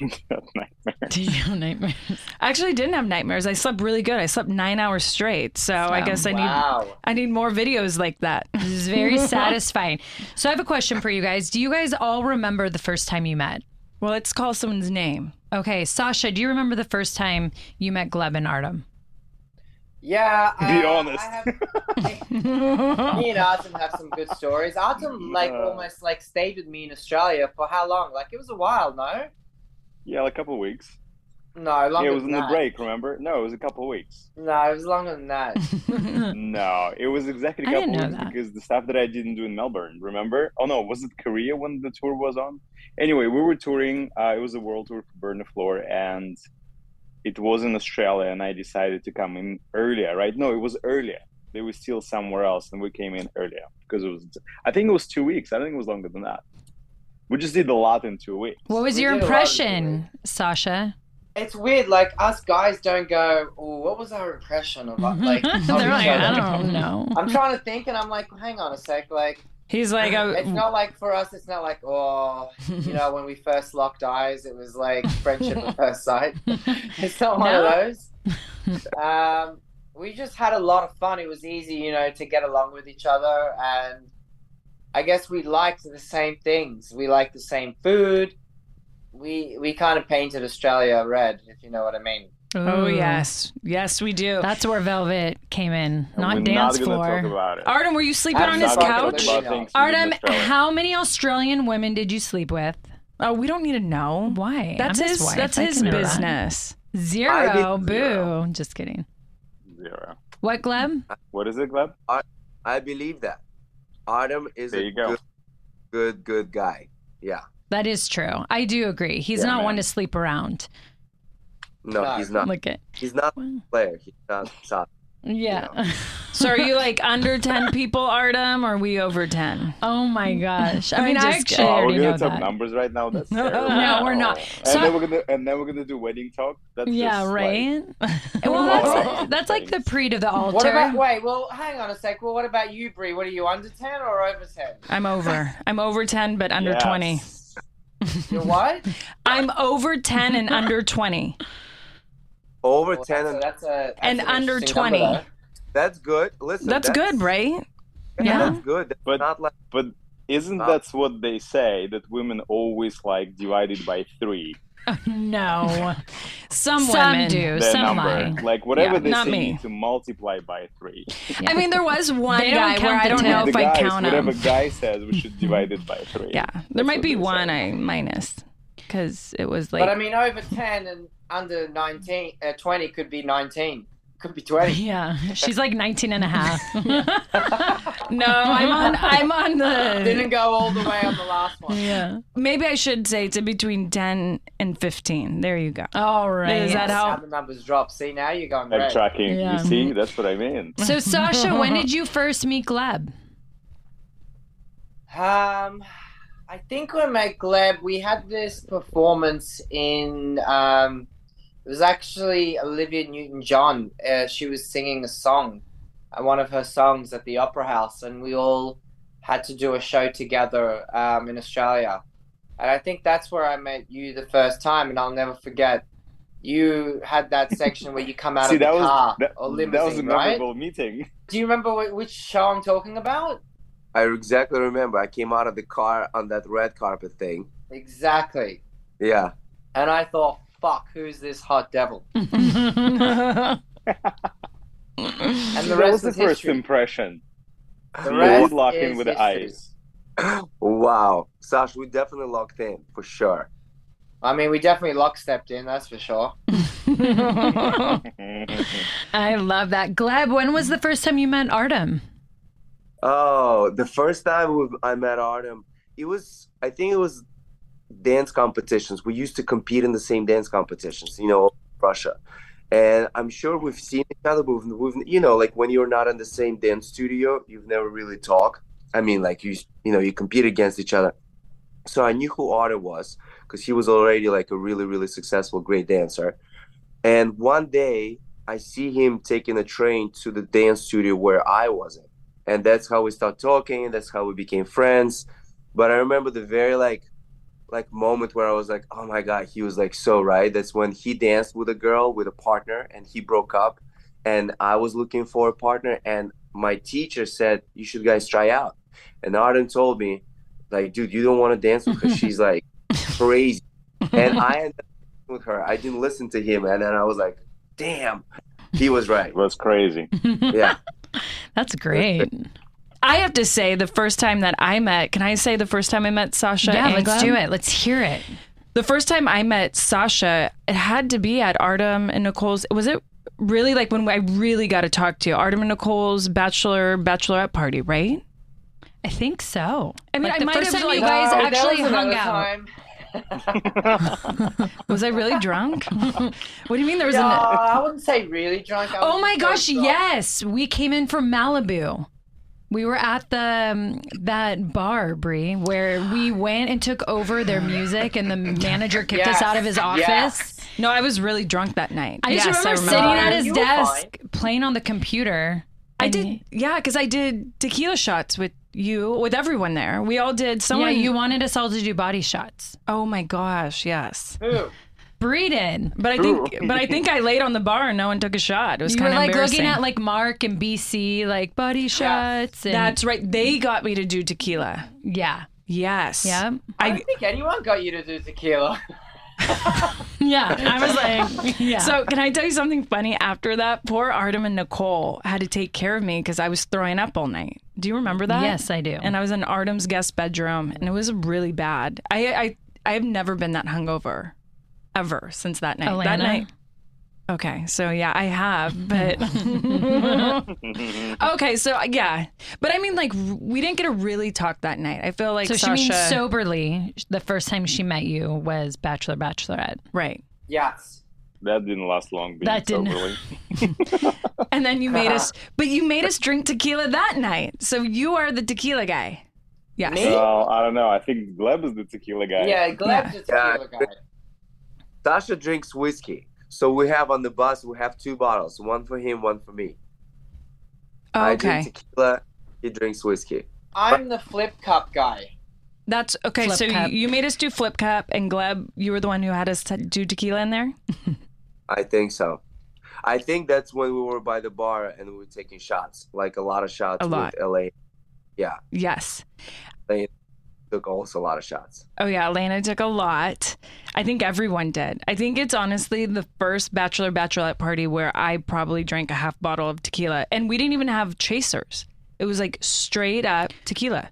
Speaker 2: Do you have nightmares?
Speaker 3: I actually didn't have nightmares. I slept really good. I slept nine hours straight. So I guess I need. I need more videos like that.
Speaker 2: This is very satisfying. So I have a question for you guys. Do you guys all remember the first time you met?
Speaker 3: Well, let's call someone's name.
Speaker 2: Okay, Sasha, do you remember the first time you met Gleb and Artem?
Speaker 4: Yeah,
Speaker 8: Be
Speaker 4: uh,
Speaker 8: honest.
Speaker 4: I have, me and Artem have some good stories. Artem like
Speaker 8: Yeah.
Speaker 4: almost like stayed with me in Australia for how long? Like it was a while, no?
Speaker 8: Yeah, like a couple of weeks.
Speaker 4: No,
Speaker 8: Yeah, it was
Speaker 4: than
Speaker 8: in the
Speaker 4: that.
Speaker 8: break. Remember? No, it was a couple of weeks.
Speaker 4: No, it was longer than that.
Speaker 8: No, it was exactly a
Speaker 2: I
Speaker 8: couple
Speaker 2: didn't
Speaker 8: weeks
Speaker 2: that.
Speaker 8: because the stuff that I didn't do in Melbourne. Remember? Oh no, was it Korea when the tour was on? Anyway, we were touring. Uh, it was a world tour for Burn the Floor, and it was in Australia. And I decided to come in earlier. Right? No, it was earlier. They were still somewhere else, and we came in earlier because it was. I think it was two weeks. I think it was longer than that. We just did a lot in two weeks.
Speaker 2: what was
Speaker 4: We
Speaker 2: your
Speaker 4: did a lot of
Speaker 2: impression, Sasha?
Speaker 4: It's weird, like us guys don't go, oh, what was our impression of uh, like
Speaker 2: They're like. I don't know.
Speaker 4: I'm trying to think and I'm like, hang on a sec, like
Speaker 3: He's like, oh,
Speaker 4: it's not like for us it's not like, oh you know, when we first locked eyes it was like friendship at first sight. It's not one
Speaker 2: No?
Speaker 4: of those. Um we just had a lot of fun. It was easy, you know, to get along with each other and I guess we liked the same things. We liked the same food. We we kind of painted Australia red, if you know what I mean.
Speaker 3: oh
Speaker 2: Ooh.
Speaker 3: yes, yes we do.
Speaker 2: That's where Velvet came in,
Speaker 8: And
Speaker 2: not
Speaker 8: we're
Speaker 2: dance
Speaker 8: not
Speaker 2: floor.
Speaker 8: talk about it.
Speaker 3: Artem, were you sleeping
Speaker 4: I'm
Speaker 3: on his couch?
Speaker 4: talk about
Speaker 8: things we did in
Speaker 2: Artem, how many Australian women did you sleep with?
Speaker 3: Oh, we don't need to know.
Speaker 2: Why?
Speaker 3: That's
Speaker 2: I'm
Speaker 3: his.
Speaker 2: wife.
Speaker 3: That's
Speaker 2: I
Speaker 3: his
Speaker 2: can that.
Speaker 3: business.
Speaker 2: Zero.
Speaker 7: I
Speaker 2: Boo.
Speaker 7: zero.
Speaker 2: Just kidding.
Speaker 8: Zero.
Speaker 2: What, Gleb?
Speaker 8: What is it, Gleb?
Speaker 7: I believe that. Artem is
Speaker 8: There
Speaker 7: a
Speaker 8: you go.
Speaker 7: good, good, good guy. Yeah.
Speaker 2: That is true. I do agree. He's
Speaker 8: Yeah,
Speaker 2: not
Speaker 8: man.
Speaker 2: one to sleep around.
Speaker 7: No,
Speaker 4: No.
Speaker 7: he's not.
Speaker 2: Look at.
Speaker 7: He's not a player. He's not soft.
Speaker 2: Yeah.
Speaker 3: So are you like under ten people, Artem, or are we over ten?
Speaker 2: oh my gosh. I
Speaker 3: I'm
Speaker 2: mean, I
Speaker 3: just
Speaker 2: actually
Speaker 3: kidding.
Speaker 8: Oh, we're
Speaker 2: already
Speaker 8: gonna talk
Speaker 2: that.
Speaker 8: numbers right now. That's
Speaker 3: No,
Speaker 8: terrible.
Speaker 2: no, we're not.
Speaker 8: And
Speaker 2: So-
Speaker 8: then we're gonna and then we're gonna do wedding talk. That's
Speaker 2: Yeah,
Speaker 8: just like-
Speaker 2: right. well, that's that's like the pre to the altar.
Speaker 4: What about wait, well hang on a sec. Well what about you, Brie? What are you under ten or over ten?
Speaker 3: I'm over. I'm over ten, but under
Speaker 8: Yes.
Speaker 3: twenty.
Speaker 4: You're what?
Speaker 3: I'm over ten and under twenty.
Speaker 7: Over
Speaker 4: Well,
Speaker 7: ten,
Speaker 4: that's a,
Speaker 7: and
Speaker 4: that's a
Speaker 3: And
Speaker 4: an
Speaker 3: under
Speaker 4: interesting number,
Speaker 3: 20.
Speaker 7: that's good. Listen,
Speaker 3: That's good, right?
Speaker 7: Yeah,
Speaker 2: Yeah.
Speaker 7: that's good. That's
Speaker 8: But-
Speaker 7: not like
Speaker 8: But isn't
Speaker 7: Oh.
Speaker 8: that's what they say that women always like divided by three
Speaker 2: no.
Speaker 3: Some,
Speaker 2: Some
Speaker 3: women
Speaker 2: do.
Speaker 8: their
Speaker 2: Some
Speaker 8: number?
Speaker 2: lie.
Speaker 8: Like whatever
Speaker 3: Yeah,
Speaker 8: they
Speaker 3: not
Speaker 8: say,
Speaker 3: me.
Speaker 8: you need to multiply by three.
Speaker 3: I mean, there was one
Speaker 2: They
Speaker 3: guy where I don't know
Speaker 2: tip.
Speaker 3: if
Speaker 8: the
Speaker 3: I count
Speaker 8: whatever
Speaker 3: him.
Speaker 8: guy says, we should divide it by three.
Speaker 3: Yeah, there
Speaker 8: That's
Speaker 3: might be one
Speaker 8: say.
Speaker 3: I minus because it was like.
Speaker 4: But I mean over ten and under nineteen uh, twenty could be nineteen. Could be twenty.
Speaker 2: Yeah. She's like 19 and a half.
Speaker 3: no, I'm on. I'm on the Didn't
Speaker 4: go all the way on the last one.
Speaker 2: yeah.
Speaker 3: Maybe I should say it's in between ten and fifteen. There you go.
Speaker 2: All right.
Speaker 3: Is that how-
Speaker 4: how the numbers drop. See now you're going
Speaker 8: Like
Speaker 4: red.
Speaker 8: tracking.
Speaker 2: Yeah.
Speaker 8: You see, that's what I mean.
Speaker 2: So, Sasha, when did you first meet Gleb?
Speaker 4: Um, I think when i met Gleb. We had this performance in. Um, it was actually Olivia Newton-John. Uh, she was singing a song, uh, one of her songs at the Opera House, and we all had to do a show together um, in Australia. And I think that's where I met you the first time, and I'll never forget. You had that section where you come out
Speaker 8: See,
Speaker 4: of the
Speaker 8: that was
Speaker 4: car
Speaker 8: that,
Speaker 4: or
Speaker 8: that was a
Speaker 4: limousine, right?
Speaker 8: memorable meeting.
Speaker 4: Do you remember wh- which show I'm talking about?
Speaker 7: I exactly remember. I came out of the car on that red carpet thing.
Speaker 4: Exactly.
Speaker 7: Yeah.
Speaker 4: And I thought, fuck, who's this hot devil? And
Speaker 8: See,
Speaker 4: the
Speaker 8: that
Speaker 4: rest
Speaker 8: was the
Speaker 4: is
Speaker 8: first
Speaker 4: history.
Speaker 8: impression.
Speaker 4: The
Speaker 8: You
Speaker 4: rest
Speaker 8: always lock in
Speaker 4: is
Speaker 8: with the eyes.
Speaker 7: Wow. Sash, we definitely locked in for sure.
Speaker 4: I mean, we definitely lockstepped in, that's for sure.
Speaker 2: I love that. Gleb, when was the first time you met Artem?
Speaker 7: Oh, the first time I met Artem, it was, I think it was dance competitions. We used to compete in the same dance competitions, you know, Russia. And I'm sure we've seen each other, but we've, you know, like when you're not in the same dance studio, you've never really talked. I mean, like you, you know, you compete against each other. So I knew who Artem was because he was already like a really, really successful, great dancer. And one day I see him taking a train to the dance studio where I wasn't and that's how we started talking that's how we became friends but i remember the very like like moment where i was like oh my god he was like so right that's when he danced with a girl with a partner and he broke up and i was looking for a partner and my teacher said you should guys try out and Artem told me like dude you don't want to dance with her she's like crazy and i ended up with her i didn't listen to him and then i was like damn he was right.
Speaker 8: It was crazy.
Speaker 7: Yeah.
Speaker 2: That's great.
Speaker 3: I have to say, the first time that I met, can I say the first time I met Sasha?
Speaker 2: yeah,
Speaker 3: and
Speaker 2: let's do it. Let's hear it.
Speaker 3: The first time I met Sasha, it had to be at Artem and Nicole's. Was it really like when I really got to talk to you? Artem and Nicole's bachelor bachelorette party, right?
Speaker 2: I think so.
Speaker 3: I mean,
Speaker 2: Like
Speaker 3: I
Speaker 2: the
Speaker 3: might
Speaker 2: first
Speaker 3: have,
Speaker 2: time
Speaker 3: like-
Speaker 2: you guys
Speaker 4: oh, No,
Speaker 2: actually hung out.
Speaker 4: time.
Speaker 3: Was I really drunk? what do you mean there was
Speaker 4: No,
Speaker 3: an?
Speaker 4: I wouldn't say really drunk. I
Speaker 2: Oh my gosh,
Speaker 4: drunk.
Speaker 2: yes. We came in from Malibu. We were at the um, that bar, Brie, where we went and took over their music, and the manager kicked us out of his office.
Speaker 4: yes.
Speaker 3: No, I was really drunk that night.
Speaker 2: I just
Speaker 3: yes,
Speaker 2: remember,
Speaker 3: I
Speaker 2: sitting at his
Speaker 4: You were
Speaker 2: desk playing on the computer.
Speaker 3: I did, yeah, because I did tequila shots with you, with everyone there. We all did. Someone,
Speaker 2: yeah, you wanted us all to do body shots.
Speaker 3: Oh my gosh, yes.
Speaker 4: Who?
Speaker 2: Brie did.
Speaker 3: But I think, but I think I laid on the bar and no one took a shot. It was
Speaker 2: You were
Speaker 3: kind of
Speaker 2: like
Speaker 3: embarrassing.
Speaker 2: looking at like Mark and BC, like body shots. And,
Speaker 3: That's right. They got me to do tequila.
Speaker 2: yeah,
Speaker 3: Yes.
Speaker 2: yeah,
Speaker 4: I
Speaker 3: I
Speaker 4: don't think anyone got you to do tequila.
Speaker 2: yeah. I was like, yeah.
Speaker 3: So can I tell you something funny? After that, poor Artem and Nicole had to take care of me because I was throwing up all night. Do you remember that?
Speaker 2: Yes, I do.
Speaker 3: And I was in Artem's guest bedroom, and it was really bad. I I I have never been that hungover, ever since that night. That night. Okay, so yeah, I have, but okay, so uh, yeah, but I mean, like, we didn't get to really talk that night. I feel like
Speaker 2: so
Speaker 3: Sasha,
Speaker 2: she means soberly. The first time she met you was Bachelor Bachelorette.
Speaker 3: right?
Speaker 4: Yes.
Speaker 8: That didn't last long. being
Speaker 2: That didn't-
Speaker 8: soberly.
Speaker 3: And then you made uh-huh. us, but you made us drink tequila that night. So you are the tequila guy. Yes.
Speaker 4: Me?
Speaker 8: Well, I don't know. I think Gleb is the tequila guy.
Speaker 4: Yeah, Gleb's the tequila guy.
Speaker 7: Sasha drinks whiskey. So we have on the bus, we have two bottles, one for him, one for me. Oh, I
Speaker 3: okay.
Speaker 7: drink tequila, he drinks whiskey.
Speaker 4: I'm the flip cup guy.
Speaker 3: That's okay.
Speaker 2: Flip
Speaker 3: so
Speaker 2: cup.
Speaker 3: you made us do flip cup, and Gleb, you were the one who had us do tequila in there.
Speaker 7: I think so. I think that's when we were by the bar and we were taking shots, like a lot of shots
Speaker 3: A lot.
Speaker 7: LA. Yeah,
Speaker 3: Yes.
Speaker 7: Took also a lot of shots.
Speaker 3: Oh yeah, Elena took a lot. I think everyone did. I think it's honestly the first bachelor bachelorette party where I probably drank a half bottle of tequila, and we didn't even have chasers. It was like straight up tequila.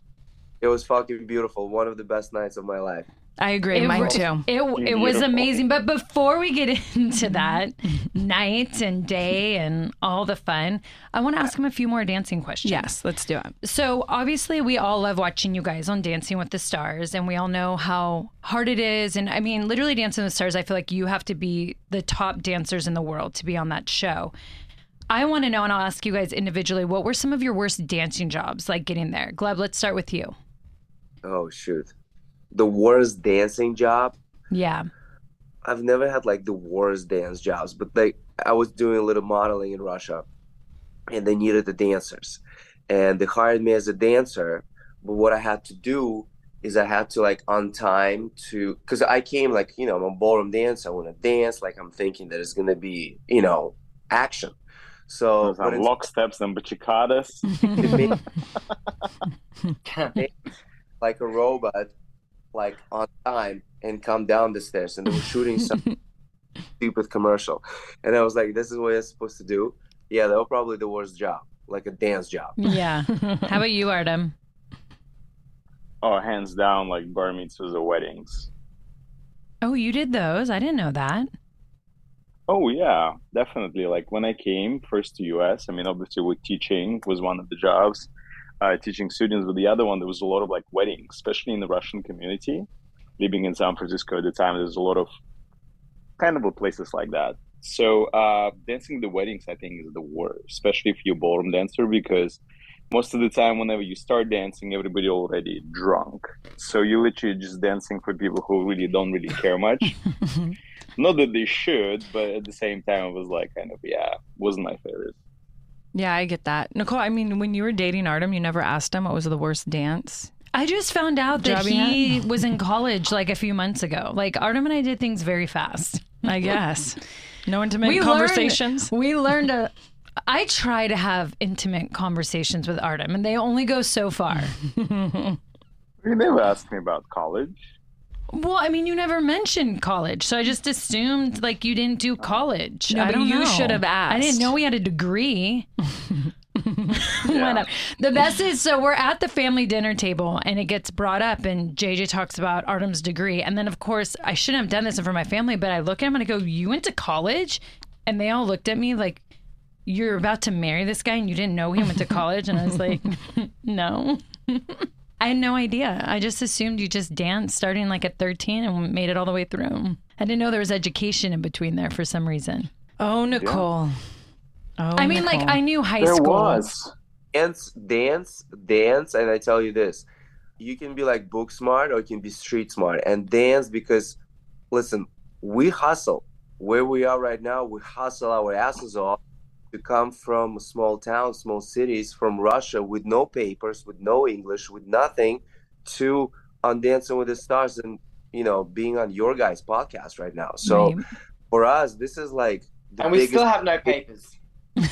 Speaker 7: It was fucking beautiful. One of the best nights of my life.
Speaker 3: I agree.
Speaker 2: It
Speaker 3: Mine too.
Speaker 2: It, it was amazing. But before we get into that night and day and all the fun, I want to ask him a few more dancing questions.
Speaker 3: Yes, let's do it.
Speaker 2: So obviously, we all love watching you guys on Dancing with the Stars, and we all know how hard it is. And I mean, literally, Dancing with the Stars, I feel like you have to be the top dancers in the world to be on that show. I want to know, and I'll ask you guys individually, what were some of your worst dancing jobs, like getting there? Gleb, let's start with you.
Speaker 7: Oh shoot. The worst dancing job.
Speaker 2: Yeah.
Speaker 7: I've never had like the worst dance jobs, but like I was doing a little modeling in Russia and they needed the dancers. And they hired me as a dancer, but what I had to do is I had to like on time to because I came like, you know, I'm a ballroom dancer, I wanna dance, like I'm thinking that it's gonna be, you know, action. So
Speaker 8: Some
Speaker 7: when it's-
Speaker 8: lock steps and bachicadas.
Speaker 7: like a robot, like on time and come down the stairs. And they were shooting some stupid commercial. And I was like, this is what you're supposed to do. Yeah, that was probably the worst job, like a dance job.
Speaker 2: Yeah. How about you, Artem?
Speaker 8: oh, hands down, like bar mitzvahs or weddings.
Speaker 2: Oh, you did those? I didn't know that.
Speaker 8: Oh yeah, definitely. Like when I came first to US, I mean, obviously with teaching was one of the jobs, uh, teaching students. But the other one, there was a lot of like weddings, especially in the Russian community. Living in San Francisco at the time, there's a lot of kind of places like that. So uh, dancing the weddings, I think, is the worst, especially if you're a ballroom dancer, because most of the time, whenever you start dancing, everybody already drunk. So you're literally just dancing for people who really don't really care much. Not that they should, but at the same time, it was like kind of yeah, wasn't my favorite.
Speaker 3: Yeah, I get that. Nicole, I mean, when you were dating Artem, you never asked him what was the worst dance.
Speaker 2: I just found out that
Speaker 3: Job you
Speaker 2: he was in college like a few months ago. Like Artem and I did things very fast.
Speaker 3: I guess. No intimate
Speaker 2: We
Speaker 3: conversations.
Speaker 2: Learned, we learned a. I try to have intimate conversations with Artem, and they only go so far.
Speaker 8: You never asked me about college.
Speaker 2: Well, I mean, you never mentioned college, so I just assumed like you didn't do college.
Speaker 3: No,
Speaker 2: I don't
Speaker 3: you
Speaker 2: know.
Speaker 3: should have asked.
Speaker 2: I didn't know we had a degree. Whatever. The best is so we're at the family dinner table and it gets brought up and JJ talks about Artem's degree. And then of course I shouldn't have done this in front of my family, but I look at him and I go, You went to college? And they all looked at me like you're about to marry this guy and you didn't know he went to college and I was like, No. I had no idea. I just assumed you just danced starting like at 13 and made it all the way through. I didn't know there was education in between there for some reason.
Speaker 3: Oh, Nicole. Oh,
Speaker 2: I mean, like I knew high
Speaker 9: There
Speaker 2: school.
Speaker 9: was.
Speaker 7: dance, dance, dance, and I tell you this, you can be like book smart or you can be street smart and dance because, listen, we hustle. Where we are right now, we hustle our asses off to come from small towns, small cities, from Russia with no papers, with no English, with nothing, to on Dancing with the Stars and you know being on your guys' podcast right now. So
Speaker 2: Right.
Speaker 7: for us, this is like the
Speaker 4: and we
Speaker 7: biggest.
Speaker 4: still have no papers.
Speaker 7: but,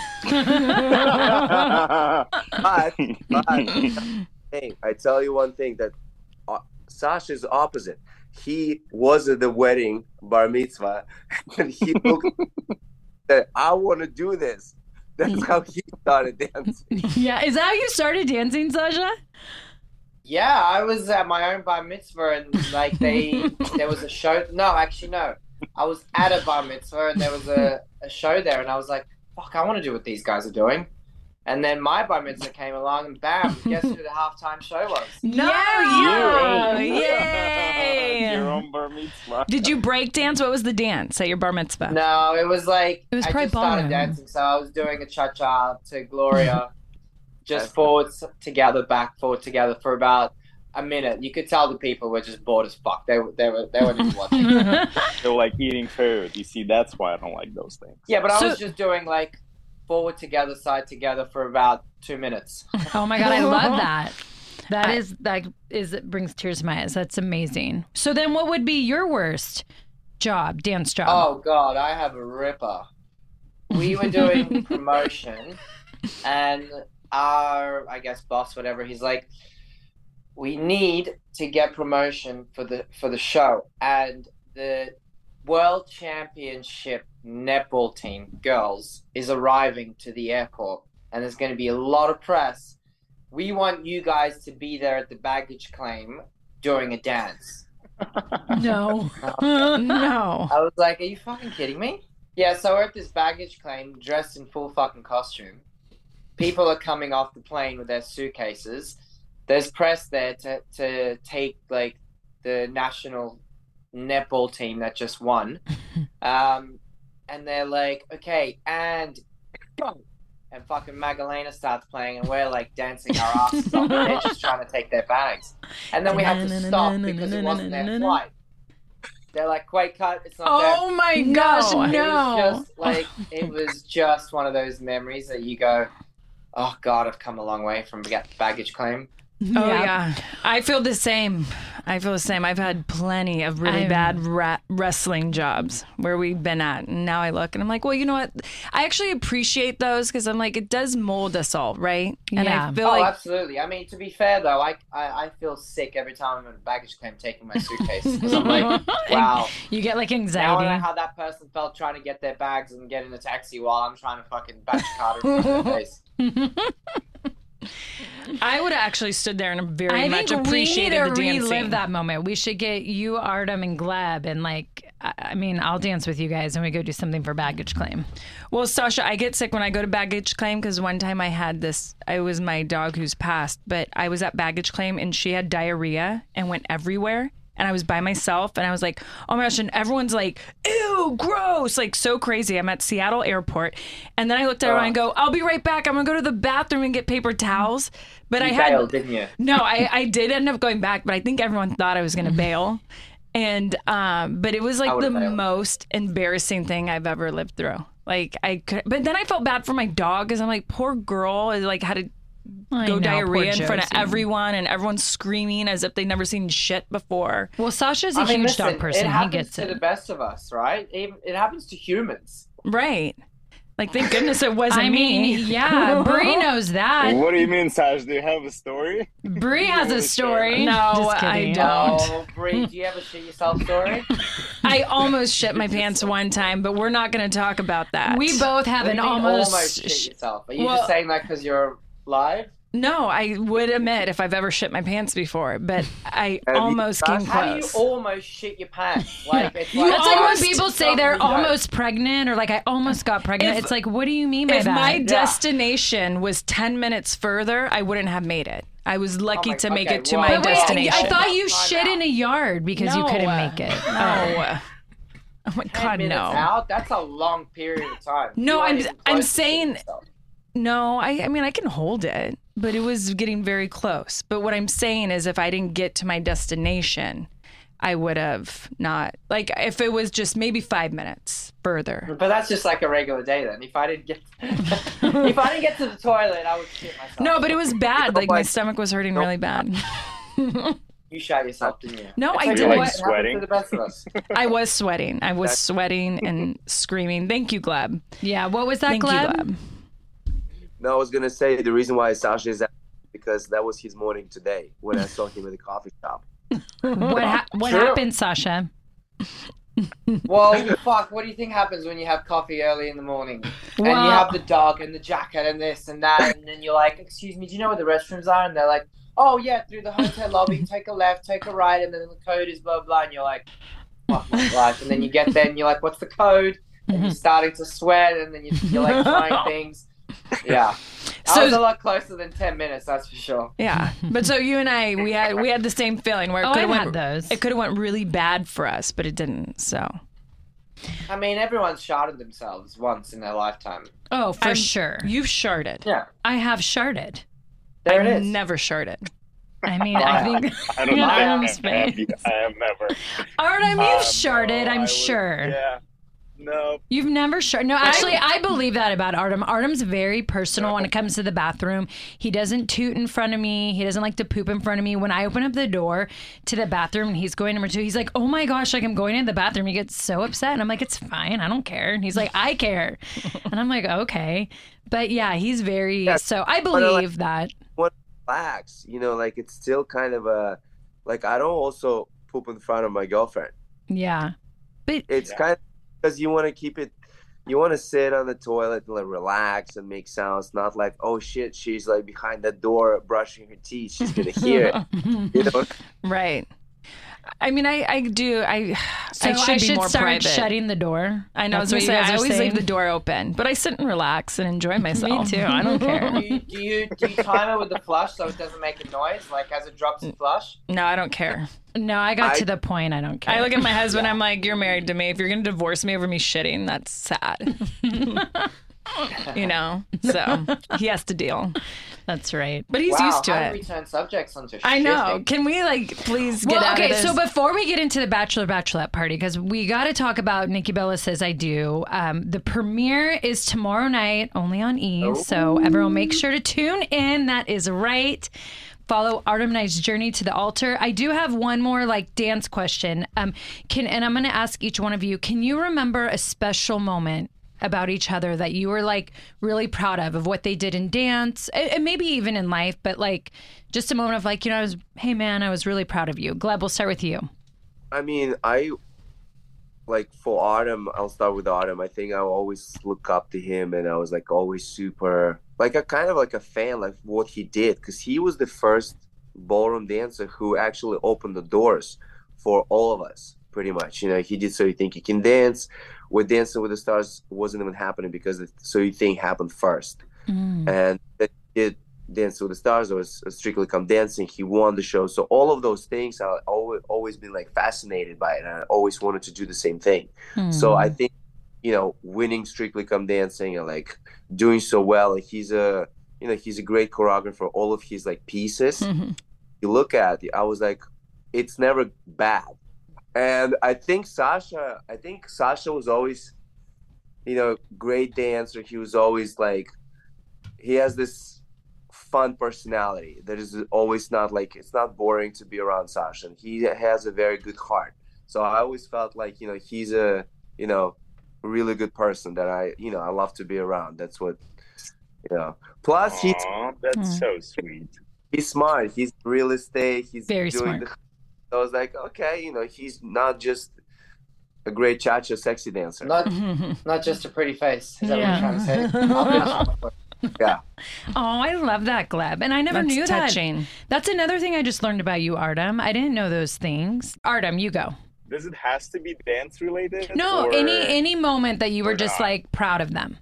Speaker 7: but thing. I tell you one thing that uh, Sasha's opposite. He was at the wedding bar mitzvah, and he looked. Said, I want to do this. That's how he started dancing.
Speaker 2: Yeah, is that how you started dancing, Sasha?
Speaker 4: Yeah, I was at my own bar mitzvah and like they there was a show. No, actually no. I was at a bar mitzvah and there was a, a show there and I was like, fuck, I want to do what these guys are doing. And then my bar mitzvah came along and bam, guess who the halftime show was?
Speaker 3: No,
Speaker 2: Yeah.
Speaker 3: you. Yay.
Speaker 8: Your own bar mitzvah.
Speaker 3: Did you break dance? What was the dance at your bar mitzvah?
Speaker 4: No, it was like
Speaker 2: It was
Speaker 4: I
Speaker 2: probably
Speaker 4: just started
Speaker 2: ballroom.
Speaker 4: dancing, so I was doing a cha cha to Gloria, just forward together, back forward together for about a minute. You could tell the people were just bored as fuck. They were they were they weren't even watching.
Speaker 8: They're like eating food. You see, that's why I don't like those things.
Speaker 4: Yeah, but I
Speaker 2: So-
Speaker 4: was just doing like forward together, side together for about two minutes.
Speaker 2: Oh my god, I love that. That
Speaker 3: I-
Speaker 2: is that is it brings tears to my eyes. That's amazing. So then, what would be your worst job, dance job?
Speaker 4: Oh god, I have a ripper. We were doing promotion, and our I guess boss, whatever, he's like, we need to get promotion for the for the show, and the world championship netball team girls is arriving to the airport, and there's going to be a lot of press. We want you guys to be there at the baggage claim during a dance.
Speaker 2: no,
Speaker 3: no.
Speaker 4: I was like, "Are you fucking kidding me?" Yeah, so we're at this baggage claim, dressed in full fucking costume. People are coming off the plane with their suitcases. There's press there to to take like the national netball team that just won, um, and they're like, "Okay, and go." And fucking Magdalena starts playing, and we're like dancing our asses off. and They're just trying to take their bags, and then we have to stop because it wasn't their flight. They're like, "Wait, cut! It's not
Speaker 3: Oh my
Speaker 2: No.
Speaker 3: gosh,
Speaker 2: It was
Speaker 4: it
Speaker 3: no.
Speaker 4: was just like it was just one of those memories that you go, "Oh God, I've come a long way from baggage claim."
Speaker 3: Oh yeah. I feel the same. I feel the same. I've had plenty of really
Speaker 2: I'm-
Speaker 3: bad ra- wrestling jobs where we've been at, and now I look and I'm like, well, you know what? I actually appreciate those because I'm like, it does mold us all, right? And
Speaker 2: Yeah.
Speaker 3: I feel
Speaker 4: oh,
Speaker 3: like
Speaker 4: absolutely. I mean, to be fair though, I, I I feel sick every time I'm at a baggage claim taking my suitcase because I'm like, wow.
Speaker 2: you get like
Speaker 4: Now I don't
Speaker 2: know
Speaker 4: how that person felt trying to get their bags and get in a taxi while I'm trying to fucking batch card in front of their face.
Speaker 3: I would have actually stood there and very
Speaker 2: I
Speaker 3: much
Speaker 2: think we need
Speaker 3: appreciated
Speaker 2: to
Speaker 3: the dancing.
Speaker 2: relive that moment. We should get you, Artem, and Gleb, and like, I I mean, I'll dance with you guys, and we go do something for baggage claim.
Speaker 3: Well, Sasha, I get sick when I go to baggage claim because one time I had this. It was my dog who's passed, but I was at baggage claim and she had diarrhea and went everywhere. And I was by myself and I was like, oh my gosh. And everyone's like, ew, gross. Like, so crazy. I'm at Seattle airport. And then I looked at her and go, I'll be right back. I'm going to go to the bathroom and get paper towels. But I had.
Speaker 4: bailed, didn't you?
Speaker 3: No, I, I did end up going back, but I think everyone thought I was going to bail. And um, but it was like the
Speaker 4: bailed.
Speaker 3: most embarrassing thing I've ever lived through. Like I could, but then I felt bad for my dog because I'm like, poor girl is like had to
Speaker 2: I
Speaker 3: go
Speaker 2: know,
Speaker 3: diarrhea in front of everyone, and everyone's screaming as if they've never seen shit before.
Speaker 2: Well, Sasha's a
Speaker 4: I mean,
Speaker 2: huge
Speaker 4: listen,
Speaker 2: dog person.
Speaker 4: It
Speaker 2: He
Speaker 4: happens
Speaker 2: gets
Speaker 4: to
Speaker 2: it.
Speaker 4: the best of us, right? Even, it happens to humans.
Speaker 3: Right. Like, thank goodness it wasn't
Speaker 2: I mean,
Speaker 3: me.
Speaker 2: yeah, Brie knows that.
Speaker 8: What do you mean, Sash? Do you have a story?
Speaker 2: Brie has a story.
Speaker 3: No,
Speaker 2: Just
Speaker 3: I don't.
Speaker 4: Oh, Brie, do you ever shit yourself story?
Speaker 3: I almost shit my pants one time, but we're not going to talk about that.
Speaker 2: We both have
Speaker 4: What
Speaker 2: an
Speaker 4: do you
Speaker 2: almost.
Speaker 4: shit yourself. Are you
Speaker 3: well-
Speaker 4: just saying that because you're live?
Speaker 3: No, I would admit if I've ever shit my pants before, but I
Speaker 7: Have you-
Speaker 3: almost came close.
Speaker 4: How do you almost shit your pants? Like, it's
Speaker 2: That's like when people say they're almost pregnant or like I almost got pregnant.
Speaker 3: If-
Speaker 2: it's like, what do you mean by
Speaker 3: if
Speaker 2: that?
Speaker 3: my destination was 10 minutes further, I wouldn't have made it. I was oh lucky
Speaker 4: my-
Speaker 3: to make
Speaker 4: okay,
Speaker 3: it to
Speaker 4: well-
Speaker 3: my
Speaker 2: but wait,
Speaker 3: destination.
Speaker 2: I thought you
Speaker 4: Time
Speaker 2: shit
Speaker 4: out.
Speaker 2: in a yard because you couldn't make it.
Speaker 3: No. Oh. oh my
Speaker 4: 10
Speaker 3: god,
Speaker 4: minutes
Speaker 3: no.
Speaker 4: out? That's a long period of time.
Speaker 3: No,
Speaker 4: You aren't
Speaker 3: I'm-
Speaker 4: even
Speaker 3: I'm
Speaker 4: close to
Speaker 3: saying-
Speaker 4: yourself.
Speaker 3: No, I, I mean I can hold it, but it was getting very close. But what I'm saying is if I didn't get to my destination, I would have not like if it was just maybe five minutes further.
Speaker 4: But that's just like a regular day then. If I didn't get if I didn't get to the toilet, I would shit myself.
Speaker 3: No, but it was bad. Like my stomach was hurting really bad.
Speaker 4: you shot yourself, didn't you?
Speaker 3: No,
Speaker 4: It's
Speaker 3: I
Speaker 4: like
Speaker 3: didn't. Like
Speaker 8: sweating?
Speaker 4: To the best of us.
Speaker 3: I was sweating. I was sweating and screaming. Thank you, Gleb.
Speaker 2: Yeah, what was that,
Speaker 3: Thank
Speaker 2: Gleb?
Speaker 3: you, Gleb.
Speaker 7: No, I was gonna say the reason why Sasha is out because that was his morning today when I saw him at the coffee shop.
Speaker 2: What ha- what
Speaker 4: True.
Speaker 2: happened, Sasha?
Speaker 4: Well, fuck. What do you think happens when you have coffee early in the morning and
Speaker 2: Well-
Speaker 4: you have the dog and the jacket and this and that, and then you're like, "Excuse me, do you know where the restrooms are?" And they're like, "Oh yeah, through the hotel lobby. Take a left, take a right, and then the code is blah blah." And you're like, "Fuck my life!" And then you get there and you're like, "What's the code?" And you're mm-hmm. starting to sweat, and then you- you're like trying things. Yeah, I
Speaker 3: So-
Speaker 4: was a lot closer than ten minutes. That's for sure.
Speaker 3: Yeah, but so you and I, we had we had the same feeling where it
Speaker 2: Oh,
Speaker 3: could
Speaker 2: I've had
Speaker 3: went
Speaker 2: those.
Speaker 3: it could have went really bad for us, but it didn't. So
Speaker 4: I mean, everyone's sharded themselves once in their lifetime.
Speaker 2: Oh, for
Speaker 3: I'm-
Speaker 2: sure.
Speaker 3: you've sharded.
Speaker 4: Yeah,
Speaker 2: I have sharded.
Speaker 4: there
Speaker 3: I've
Speaker 4: it is.
Speaker 3: never sharded.
Speaker 2: I mean, I
Speaker 4: Wow.
Speaker 2: think
Speaker 8: I don't
Speaker 2: Yeah,
Speaker 8: know. I,
Speaker 2: Adam's
Speaker 8: have, I, have,
Speaker 2: face.
Speaker 8: I have never.
Speaker 2: Artem, you've
Speaker 8: Um,
Speaker 2: sharded,
Speaker 8: no,
Speaker 2: I'm
Speaker 8: I would-
Speaker 2: sure.
Speaker 8: Yeah. No.
Speaker 2: You've never sharded. No, actually, I believe that about Artem. Artem's very personal when it comes to the bathroom. He doesn't toot in front of me. He doesn't like to poop in front of me. When I open up the door to the bathroom and he's going number two, he's like, "Oh my gosh, like I'm going into the bathroom." He gets so upset, and I'm like, "It's fine. I don't care." And he's like, "I care," and I'm like, "Okay." But yeah, he's very.
Speaker 7: Yeah,
Speaker 2: so I
Speaker 7: but I like-
Speaker 2: believe that.
Speaker 7: Relax, you know, like it's still kind of a like I don't also poop in front of my girlfriend.
Speaker 2: Yeah. But
Speaker 7: It's
Speaker 8: Yeah.
Speaker 7: kind of because you want to keep it. You want to sit on the toilet and like relax and make sounds, not like oh shit, she's like behind the door brushing her teeth. She's gonna hear it. You know,
Speaker 3: Right. I mean, I I do I
Speaker 2: so
Speaker 3: I
Speaker 2: I
Speaker 3: should,
Speaker 2: should,
Speaker 3: be more
Speaker 2: start
Speaker 3: private.
Speaker 2: shutting the door.
Speaker 3: I know.
Speaker 2: That's
Speaker 3: So
Speaker 2: what you
Speaker 3: say,
Speaker 2: guys
Speaker 3: I
Speaker 2: are
Speaker 3: always
Speaker 2: saying?
Speaker 3: leave the door open, but I sit and relax and enjoy myself.
Speaker 2: Me too. I don't care.
Speaker 4: do you, do you do you time it with the flush so it doesn't make a noise, like as it drops the flush?
Speaker 3: No, I don't care.
Speaker 2: No, I got
Speaker 7: I-
Speaker 2: to the point. I don't care.
Speaker 3: I look at my husband. I'm like, "You're married to me. If you're gonna divorce me over me shitting, that's sad." you know. So he has to deal,
Speaker 2: That's right.
Speaker 3: but he's
Speaker 4: wow,
Speaker 3: used to
Speaker 4: how
Speaker 3: it.
Speaker 4: do we turn subjects onto
Speaker 3: I know. Can we like please get
Speaker 2: Well,
Speaker 3: out
Speaker 2: okay,
Speaker 3: of this?
Speaker 2: so before we get into the Bachelor Bachelorette party, because we got to talk about Nikki Bella Says I Do. Um, the premiere is tomorrow night, only on E. So everyone make sure to tune in. That is right. Follow Artem and I's journey to the altar. I do have one more like dance question. Um, can and I'm going to ask each one of you. Can you remember a special moment about each other that you were like really proud of of what they did in dance and maybe even in life, but like just a moment of like you know I was hey man I was really proud of you. Gleb, we'll start with you.
Speaker 7: I mean, I like for Artem. I'll start with Artem. I think I always look up to him, and I was like always super like a kind of like a fan, like what he did, because he was the first ballroom dancer who actually opened the doors for all of us. Pretty much, you know, he did so you think you can dance. With Dancing with the Stars wasn't even happening because so you think happened first, mm. and that did Dance with the Stars. It was uh, Strictly Come Dancing. He won the show. So all of those things, I always always been like fascinated by it. And I always wanted to do the same thing. Mm. So I think, you know, winning Strictly Come Dancing and like doing so well. Like he's a, you know, he's a great choreographer. All of his like pieces, mm-hmm. you look at, I was like, it's never bad. And I think Sasha, I think Sasha was always, you know, great dancer. He was always like, he has this fun personality that is always not like it's not boring to be around Sasha. And he has a very good heart. So I always felt like you know he's a you know really good person that I, you know, I love to be around. That's what, you know. Plus, he's
Speaker 8: Aw, that's
Speaker 2: Mm.
Speaker 8: so sweet.
Speaker 7: he's smart. He's real estate. He's
Speaker 2: Very
Speaker 7: doing
Speaker 2: smart.
Speaker 7: The, so I was like, okay, you know, he's not just a great cha-cha sexy dancer.
Speaker 4: Not not just a pretty face. Is that
Speaker 2: Yeah.
Speaker 4: what you're trying to say?
Speaker 7: Yeah.
Speaker 2: Oh, I love that, Gleb. And I never
Speaker 3: That's
Speaker 2: knew
Speaker 3: touching.
Speaker 2: that. That's another thing I just learned about you, Artem. I didn't know those things. Artem, you go.
Speaker 8: Does it has to be dance related?
Speaker 2: No,
Speaker 8: or-
Speaker 2: any any moment that you were just
Speaker 8: not?
Speaker 2: like proud of them.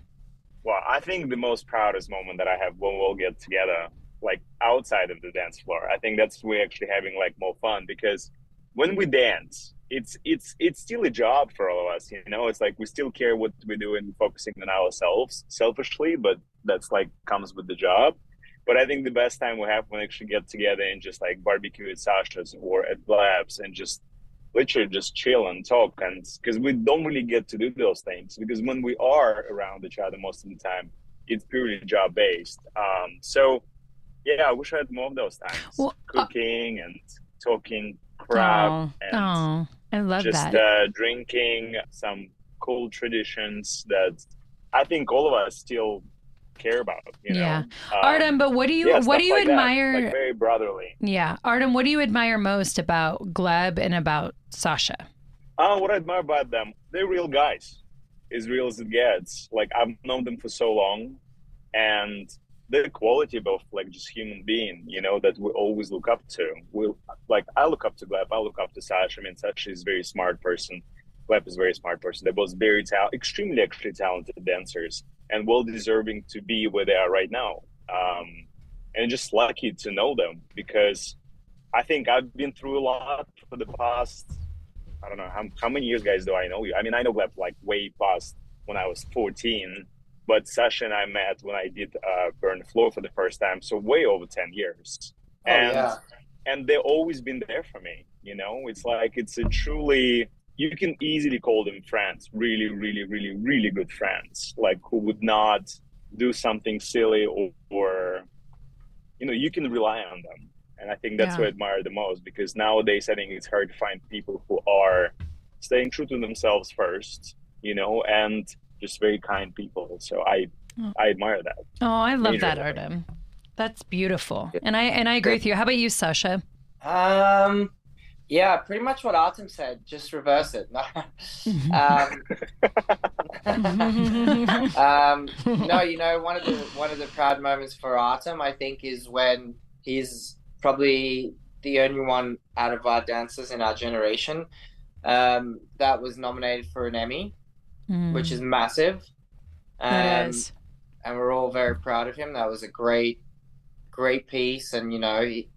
Speaker 8: Well, I think the most proudest moment that I have when we'll get together, like outside of the dance floor, I think that's we're actually having like more fun because when we dance, it's it's it's still a job for all of us. You know, it's like we still care what we do and focusing on ourselves selfishly, but that's like comes with the job. But I think the best time we have when we actually get together and just like barbecue at Sasha's or at Gleb's and just literally just chill and talk and because we don't really get to do those things because when we are around each other most of the time it's purely job based um so yeah i wish i had more of those times
Speaker 2: Well, uh-
Speaker 8: cooking and talking crap
Speaker 2: oh,
Speaker 8: and
Speaker 2: oh, I love
Speaker 8: just
Speaker 2: that.
Speaker 8: uh, drinking some cool traditions that i think all of us still care about you know
Speaker 2: Yeah.
Speaker 8: Um,
Speaker 2: Artem, but what do you
Speaker 8: yeah,
Speaker 2: what do you
Speaker 8: like
Speaker 2: admire?
Speaker 8: like very brotherly
Speaker 2: yeah, Artem, what do you admire most about Gleb and about Sasha?
Speaker 8: Uh, what I admire about them, they're real guys, as real as it gets. Like I've known them for so long, and the quality of like just human being, you know, that we always look up to. We like I look up to Gleb, I look up to Sasha. I mean, Sasha is a very smart person. Gleb is a very smart person. They're both very tal- extremely actually talented dancers and well deserving to be where they are right now. Um, and just lucky to know them because I think I've been through a lot for the past I don't know how, how many years, guys, do I know you? I mean, I know Gleb like way past when I was 14, but Sasha and I met when I did uh, Burn the Floor for the first time, so way over 10 years.
Speaker 4: Oh,
Speaker 8: and
Speaker 4: yeah.
Speaker 8: and they've always been there for me. You know, it's like it's a truly you can easily call them friends, really, really, really, really good friends, like who would not do something silly or, or you know, you can rely on them. And I think that's
Speaker 2: Yeah.
Speaker 8: what I admire the most because nowadays I think it's hard to find people who are staying true to themselves first, you know, and just very kind people. So I
Speaker 2: Oh.
Speaker 8: I admire that.
Speaker 2: Oh, I love
Speaker 8: Major
Speaker 2: that,
Speaker 8: level.
Speaker 2: Artem. That's beautiful. And I and I agree with you. How about you, Sasha?
Speaker 4: Um, yeah, pretty much what Artem said. Just reverse it. um, um, no, you know, one of the one of the proud moments for Artem, I think, is when he's probably the only one out of our dancers in our generation um, that was nominated for an Emmy,
Speaker 2: Mm,
Speaker 4: which is massive.
Speaker 2: that
Speaker 4: Um,
Speaker 2: is.
Speaker 4: and we're all very proud of him. That was a great, great piece, and you know, he,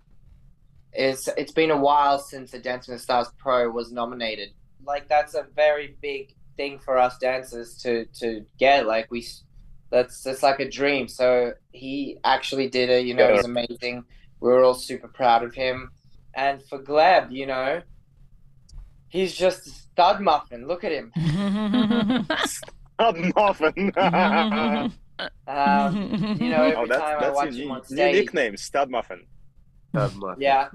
Speaker 4: it's it's been a while since the Dancing with the Stars Pro was nominated. Like that's a very big thing for us dancers to to get. Like we, that's that's like a dream. So he actually did it. You know, it was amazing. We were all super proud of him. And for Gleb, you know, he's just a stud muffin. Look at him.
Speaker 8: Stud muffin.
Speaker 4: Um, you know, every
Speaker 8: oh, that's,
Speaker 4: time I
Speaker 8: that's
Speaker 4: watch him
Speaker 8: new,
Speaker 4: on
Speaker 8: new nickname, Stud Muffin.
Speaker 7: Stud muffin.
Speaker 4: Yeah.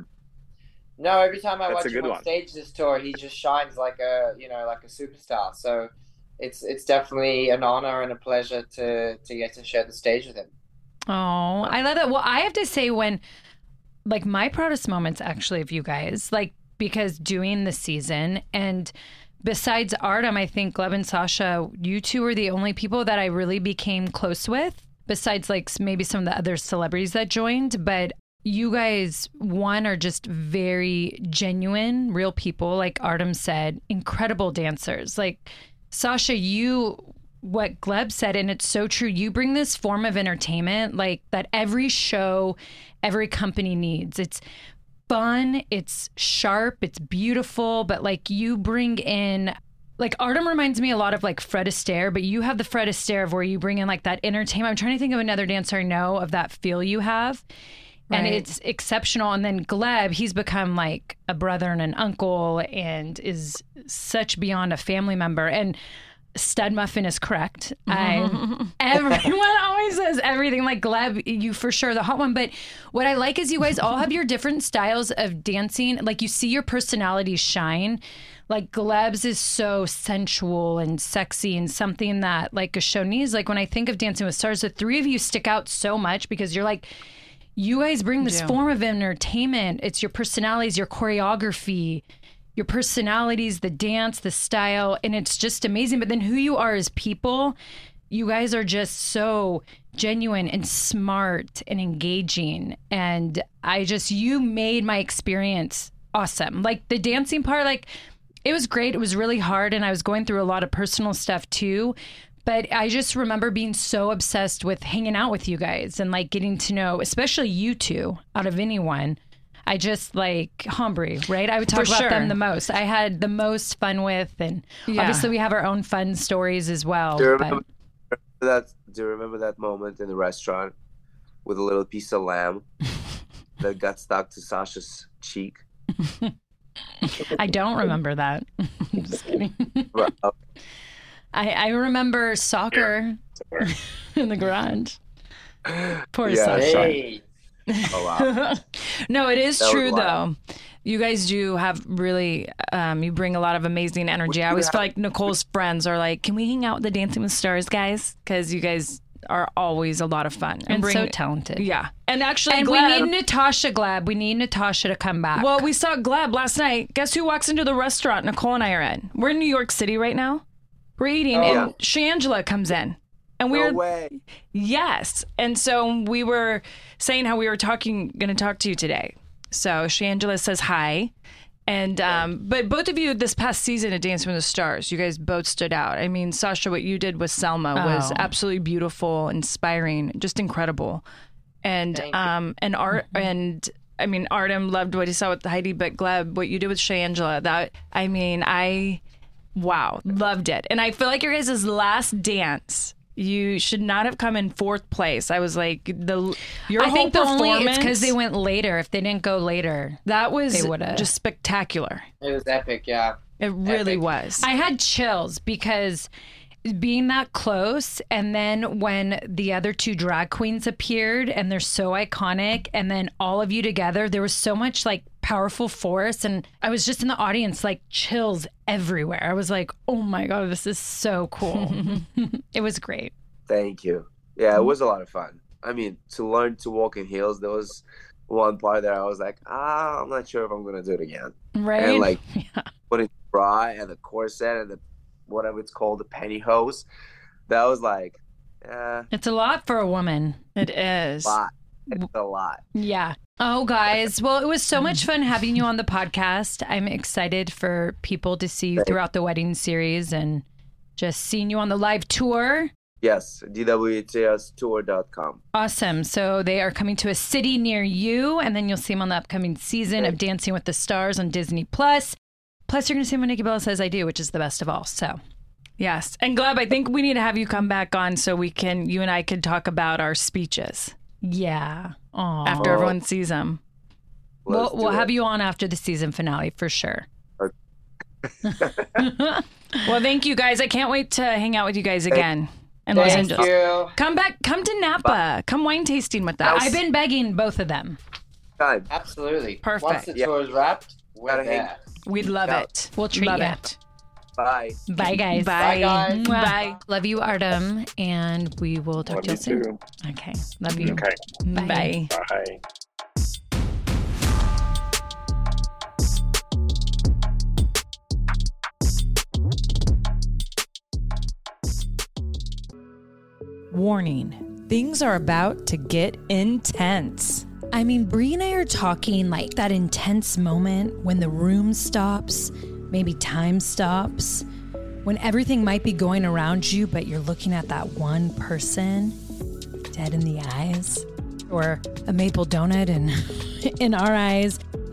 Speaker 4: No, every time I
Speaker 8: That's
Speaker 4: watch him on
Speaker 8: one.
Speaker 4: stage this tour, he just shines like a you know like a superstar. So it's it's definitely an honor and a pleasure to to get to share the stage with him.
Speaker 2: Oh, I love that. Well, I have to say when like my proudest moments actually of you guys, like because doing the season and besides Artem, I think Gleb and Sasha, you two were the only people that I really became close with. Besides, like maybe some of the other celebrities that joined, but you guys, one, are just very genuine, real people. Like Artem said, incredible dancers. Like Sasha, you what Gleb said, and it's so true. You bring this form of entertainment like that every show, every company needs. It's fun, it's sharp, it's beautiful, but like you bring in like Artem reminds me a lot of like Fred Astaire, but you have the Fred Astaire of where you bring in like that entertainment. I'm trying to think of another dancer I know of that feel you have. And it's exceptional. And then Gleb, he's become like a brother and an uncle and is such beyond a family member. And stud muffin is correct. I everyone always says everything like Gleb, you for sure the hot one. But what I like is you guys all have your different styles of dancing. Like you see your personalities shine. Like Gleb's is so sensual and sexy and something that like a show needs. Like when I think of Dancing with Stars, the three of you stick out so much because you're like you guys bring this
Speaker 3: do.
Speaker 2: form of entertainment. It's your personalities, your choreography, your personalities, the dance, the style, and it's just amazing. But then who you are as people, you guys are just so genuine and smart and engaging. And I just, you made my experience awesome. Like the dancing part, like it was great. It was really hard. And I was going through a lot of personal stuff too. But I just remember being so obsessed with hanging out with you guys and like getting to know, especially you two out of anyone. I just like Humbry, right? I would talk
Speaker 3: For
Speaker 2: about
Speaker 3: sure.
Speaker 2: them the most. I had the most fun with, and
Speaker 3: Yeah.
Speaker 2: obviously we have our own fun stories as well.
Speaker 7: Do you
Speaker 2: but-
Speaker 7: remember that? Do you remember that moment in the restaurant with a little piece of lamb that got stuck to Sasha's cheek?
Speaker 2: I don't remember that. I'm just kidding. I, I remember soccer in the garage. Poor
Speaker 7: Yeah.
Speaker 2: Sasha.
Speaker 4: Hey,
Speaker 7: Oh wow!
Speaker 3: No, it is
Speaker 7: That
Speaker 3: true though. You guys do have really, um, you bring a lot of amazing energy. I always feel like Nicole's friends are like, "Can we hang out with the Dancing with Stars guys?" Because you guys are always a lot of fun
Speaker 2: And
Speaker 3: bring-
Speaker 2: so talented.
Speaker 3: Yeah, and actually,
Speaker 2: And
Speaker 3: Gleb-
Speaker 2: we need Natasha Gleb. We need Natasha to come back.
Speaker 3: Well, we saw Gleb last night. Guess who walks into the restaurant Nicole and I are in? We're in New York City right now. We're eating, and Shangela comes in, and
Speaker 7: No
Speaker 3: we're
Speaker 7: way.
Speaker 3: yes. And so we were saying how we were talking, going to talk to you today. So Shangela says hi. And um, but both of you this past season at Dance with the Stars, you guys both stood out. I mean, Sasha, what you did with Selma was
Speaker 2: Oh.
Speaker 3: absolutely beautiful, inspiring, just incredible. And
Speaker 4: Thank you.
Speaker 3: um and art and I mean Artem loved what he saw with Heidi, but Gleb, what you did with Shangela, that I mean, I wow, loved it. And I feel like your guys' last dance, you should not have come in fourth place. I was like the your
Speaker 2: I
Speaker 3: whole
Speaker 2: think the only it's because they went later. If they didn't go later,
Speaker 3: that was
Speaker 2: they would've-
Speaker 3: just spectacular.
Speaker 4: it was epic, yeah.
Speaker 3: It really
Speaker 4: Epic.
Speaker 3: was.
Speaker 2: I had chills because being that close and then when the other two drag queens appeared and they're so iconic and then all of you together there was so much like powerful force and I was just in the audience like chills everywhere. I was like, "Oh my god, this is so cool." it was great.
Speaker 7: Thank you. Yeah, it was a lot of fun. I mean, to learn to walk in heels, there was one part that I was like, ah, I'm not sure if I'm gonna do it again.
Speaker 2: Right?
Speaker 7: And like
Speaker 2: Yeah.
Speaker 7: putting the bra and the corset and the whatever it's called, the pantyhose. That was like, eh,
Speaker 2: It's a lot for a woman.
Speaker 3: it is.
Speaker 7: a lot. It's a lot.
Speaker 2: Yeah. Oh, guys. Well, it was so much fun having you on the podcast. I'm excited for people to see you throughout the wedding series and just seeing you on the live tour.
Speaker 7: Yes, dwtstour.com.
Speaker 2: Awesome. So they are coming to a city near you, and then you'll see them on the upcoming season of Dancing with the Stars on Disney Plus. Plus, you're going to see when Nikki Bella says I do, which is the best of all. So
Speaker 3: Yes. And Gleb, I think we need to have you come back on so we can you and I could talk about our speeches
Speaker 2: yeah. Aw.
Speaker 3: after everyone sees them.
Speaker 2: we'll
Speaker 7: Let's do
Speaker 2: we'll have you on after the season finale for sure.
Speaker 3: Well, thank you guys. I can't wait to hang out with you guys again in Los
Speaker 4: Thank
Speaker 3: Angeles.
Speaker 4: you.
Speaker 3: Come back, come to Napa. Come wine tasting with us.
Speaker 2: I've been begging both of them.
Speaker 7: Time.
Speaker 4: Absolutely.
Speaker 3: Perfect.
Speaker 4: Once the tour is wrapped, we're
Speaker 7: Gotta hang-
Speaker 4: there.
Speaker 3: We'd love
Speaker 7: Yeah.
Speaker 3: it.
Speaker 2: We'll treat
Speaker 3: love
Speaker 2: ya.
Speaker 3: it.
Speaker 7: Bye.
Speaker 2: Bye, guys.
Speaker 3: Bye.
Speaker 4: guys.
Speaker 3: Bye.
Speaker 2: Love you, Artem, and we will talk to you soon. Okay. Love you.
Speaker 9: Okay.
Speaker 2: Bye.
Speaker 3: Bye.
Speaker 9: Bye.
Speaker 1: Warning things are about to get intense.
Speaker 2: I mean, Brie and I are talking like that intense moment when the room stops, maybe time stops, when everything might be going around you, but you're looking at that one person dead in the eyes, or a maple donut in, in our eyes.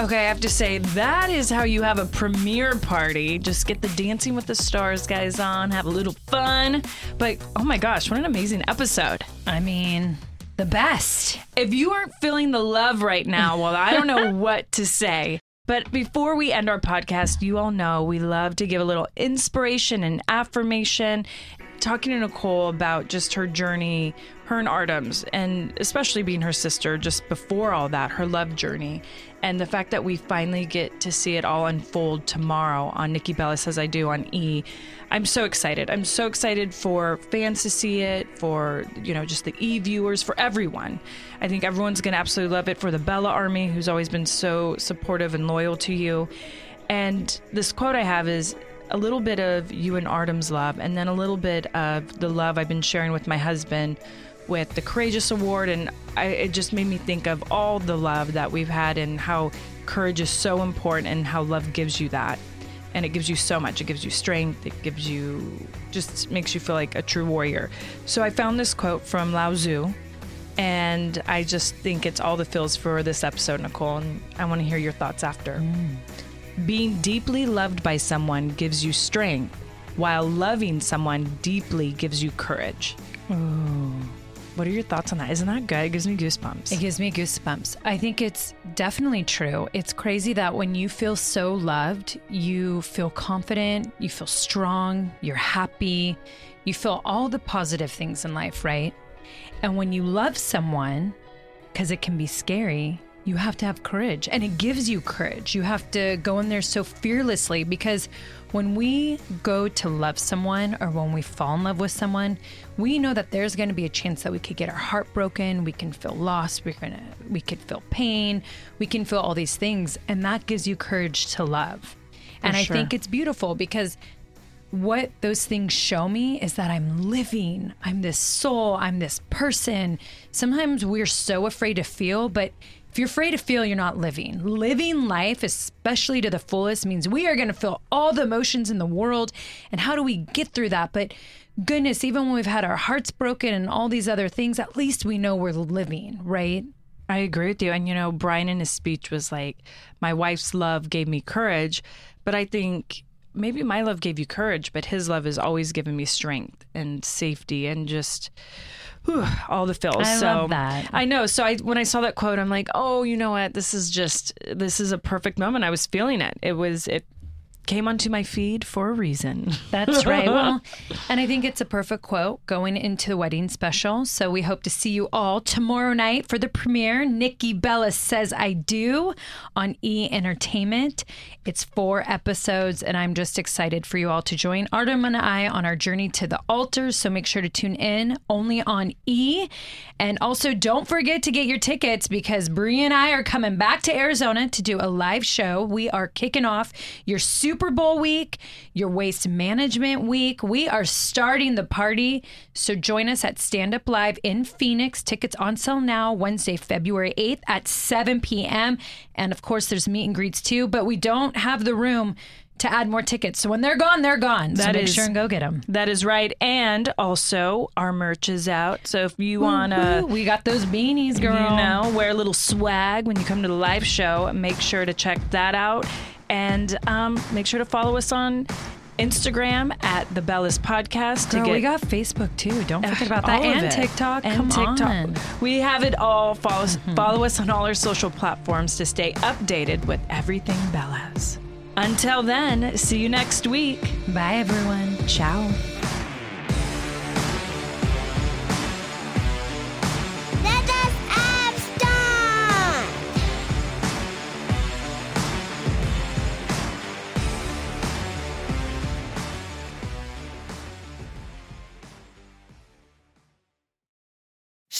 Speaker 3: Okay, I have to say, that is how you have a premiere party. Just get the Dancing with the Stars guys on, have a little fun. But oh my gosh, what an amazing episode.
Speaker 2: I mean, the best.
Speaker 3: If you aren't feeling the love right now, well, I don't know what to say. But before we end our podcast, you all know we love to give a little inspiration and affirmation. Talking to Nicole about just her journey, her and Artem's, and especially being her sister, just before all that, her love journey. And the fact that we finally get to see it all unfold tomorrow on Nikki Bella Says I Do on E. I'm so excited. I'm so excited for fans to see it, for, you know, just the E viewers, for everyone. I think everyone's going to absolutely love it for the Bella Army, who's always been so supportive and loyal to you. And this quote I have is a little bit of you and Artem's love, and then a little bit of the love I've been sharing with my husband with the Courageous Award. And I, it just made me think of all the love that we've had and how courage is so important and how love gives you that. And it gives you so much. It gives you strength. It gives you, just makes you feel like a true warrior. So I found this quote from Lao Tzu. And I just think it's all the feels for this episode, Nicole. And I want to hear your thoughts after. Mm. Being deeply loved by someone gives you strength, while loving someone deeply gives you courage. What are your thoughts on that? Isn't that good? It gives me goosebumps.
Speaker 2: It gives me goosebumps. I think it's definitely true. It's crazy that when you feel so loved, you feel confident, you feel strong, you're happy, you feel all the positive things in life, right? And when you love someone, because it can be scary, you have to have courage and it gives you courage. You have to go in there so fearlessly because when we go to love someone or when we fall in love with someone, we know that there's going to be a chance that we could get our heart broken, we can feel lost, we're going to we could feel pain, we can feel all these things and that gives you courage to love. and I think it's beautiful because what those things show me is that I'm living. I'm this soul. I'm this person. Sometimes we're so afraid to feel, but if you're afraid to feel, you're not living. Living life, especially to the fullest, means we are going to feel all the emotions in the world. And how do we get through that? But goodness, even when we've had our hearts broken and all these other things, at least we know we're living, right?
Speaker 3: I agree with you. And, you know, Bryan in his speech was like, my wife's love gave me courage. But I think maybe my love gave you courage, but his love has always given me strength and safety and just whew, all the feels.
Speaker 2: I
Speaker 3: so
Speaker 2: love that.
Speaker 3: I know. So I when I saw that quote, I'm like, oh, you know what? This is just this is a perfect moment. I was feeling it. It was it came onto my feed for a reason.
Speaker 2: That's right. Well, and I think it's a perfect quote going into the wedding special. So we hope to see you all tomorrow night for the premiere. Nikki Bella says I do on E Entertainment. It's four episodes, and I'm just excited for you all to join Artem and I on our journey to the altar. So make sure to tune in only on E. And also don't forget to get your tickets because Brie and I are coming back to Arizona to do a live show. We are kicking off your Super Bowl week, your waste management week. We are starting the party. So join us at Stand Up Live in Phoenix. Tickets on sale now, Wednesday, February 8th at 7 p.m. And of course, there's meet and greets too, but we don't have the room to add more tickets. So when they're gone, they're gone. so
Speaker 3: That
Speaker 2: make
Speaker 3: is-
Speaker 2: sure and go get them.
Speaker 3: That is right. And also our merch is out. So if you wanna
Speaker 2: we got those beanies, girl.
Speaker 3: You know, wear a little swag when you come to the live show. Make sure to check that out. And um, make sure to follow us on Instagram at the Bellas Podcast to get
Speaker 2: we got Facebook too. Don't forget about that. And. TikTok.
Speaker 3: And
Speaker 2: Come
Speaker 3: TikTok.
Speaker 2: on. Mm-hmm.
Speaker 3: We have it all. Follow, follow us on all our social platforms to stay updated with everything Bellas. Until then, see you next week.
Speaker 2: Bye, everyone. Ciao.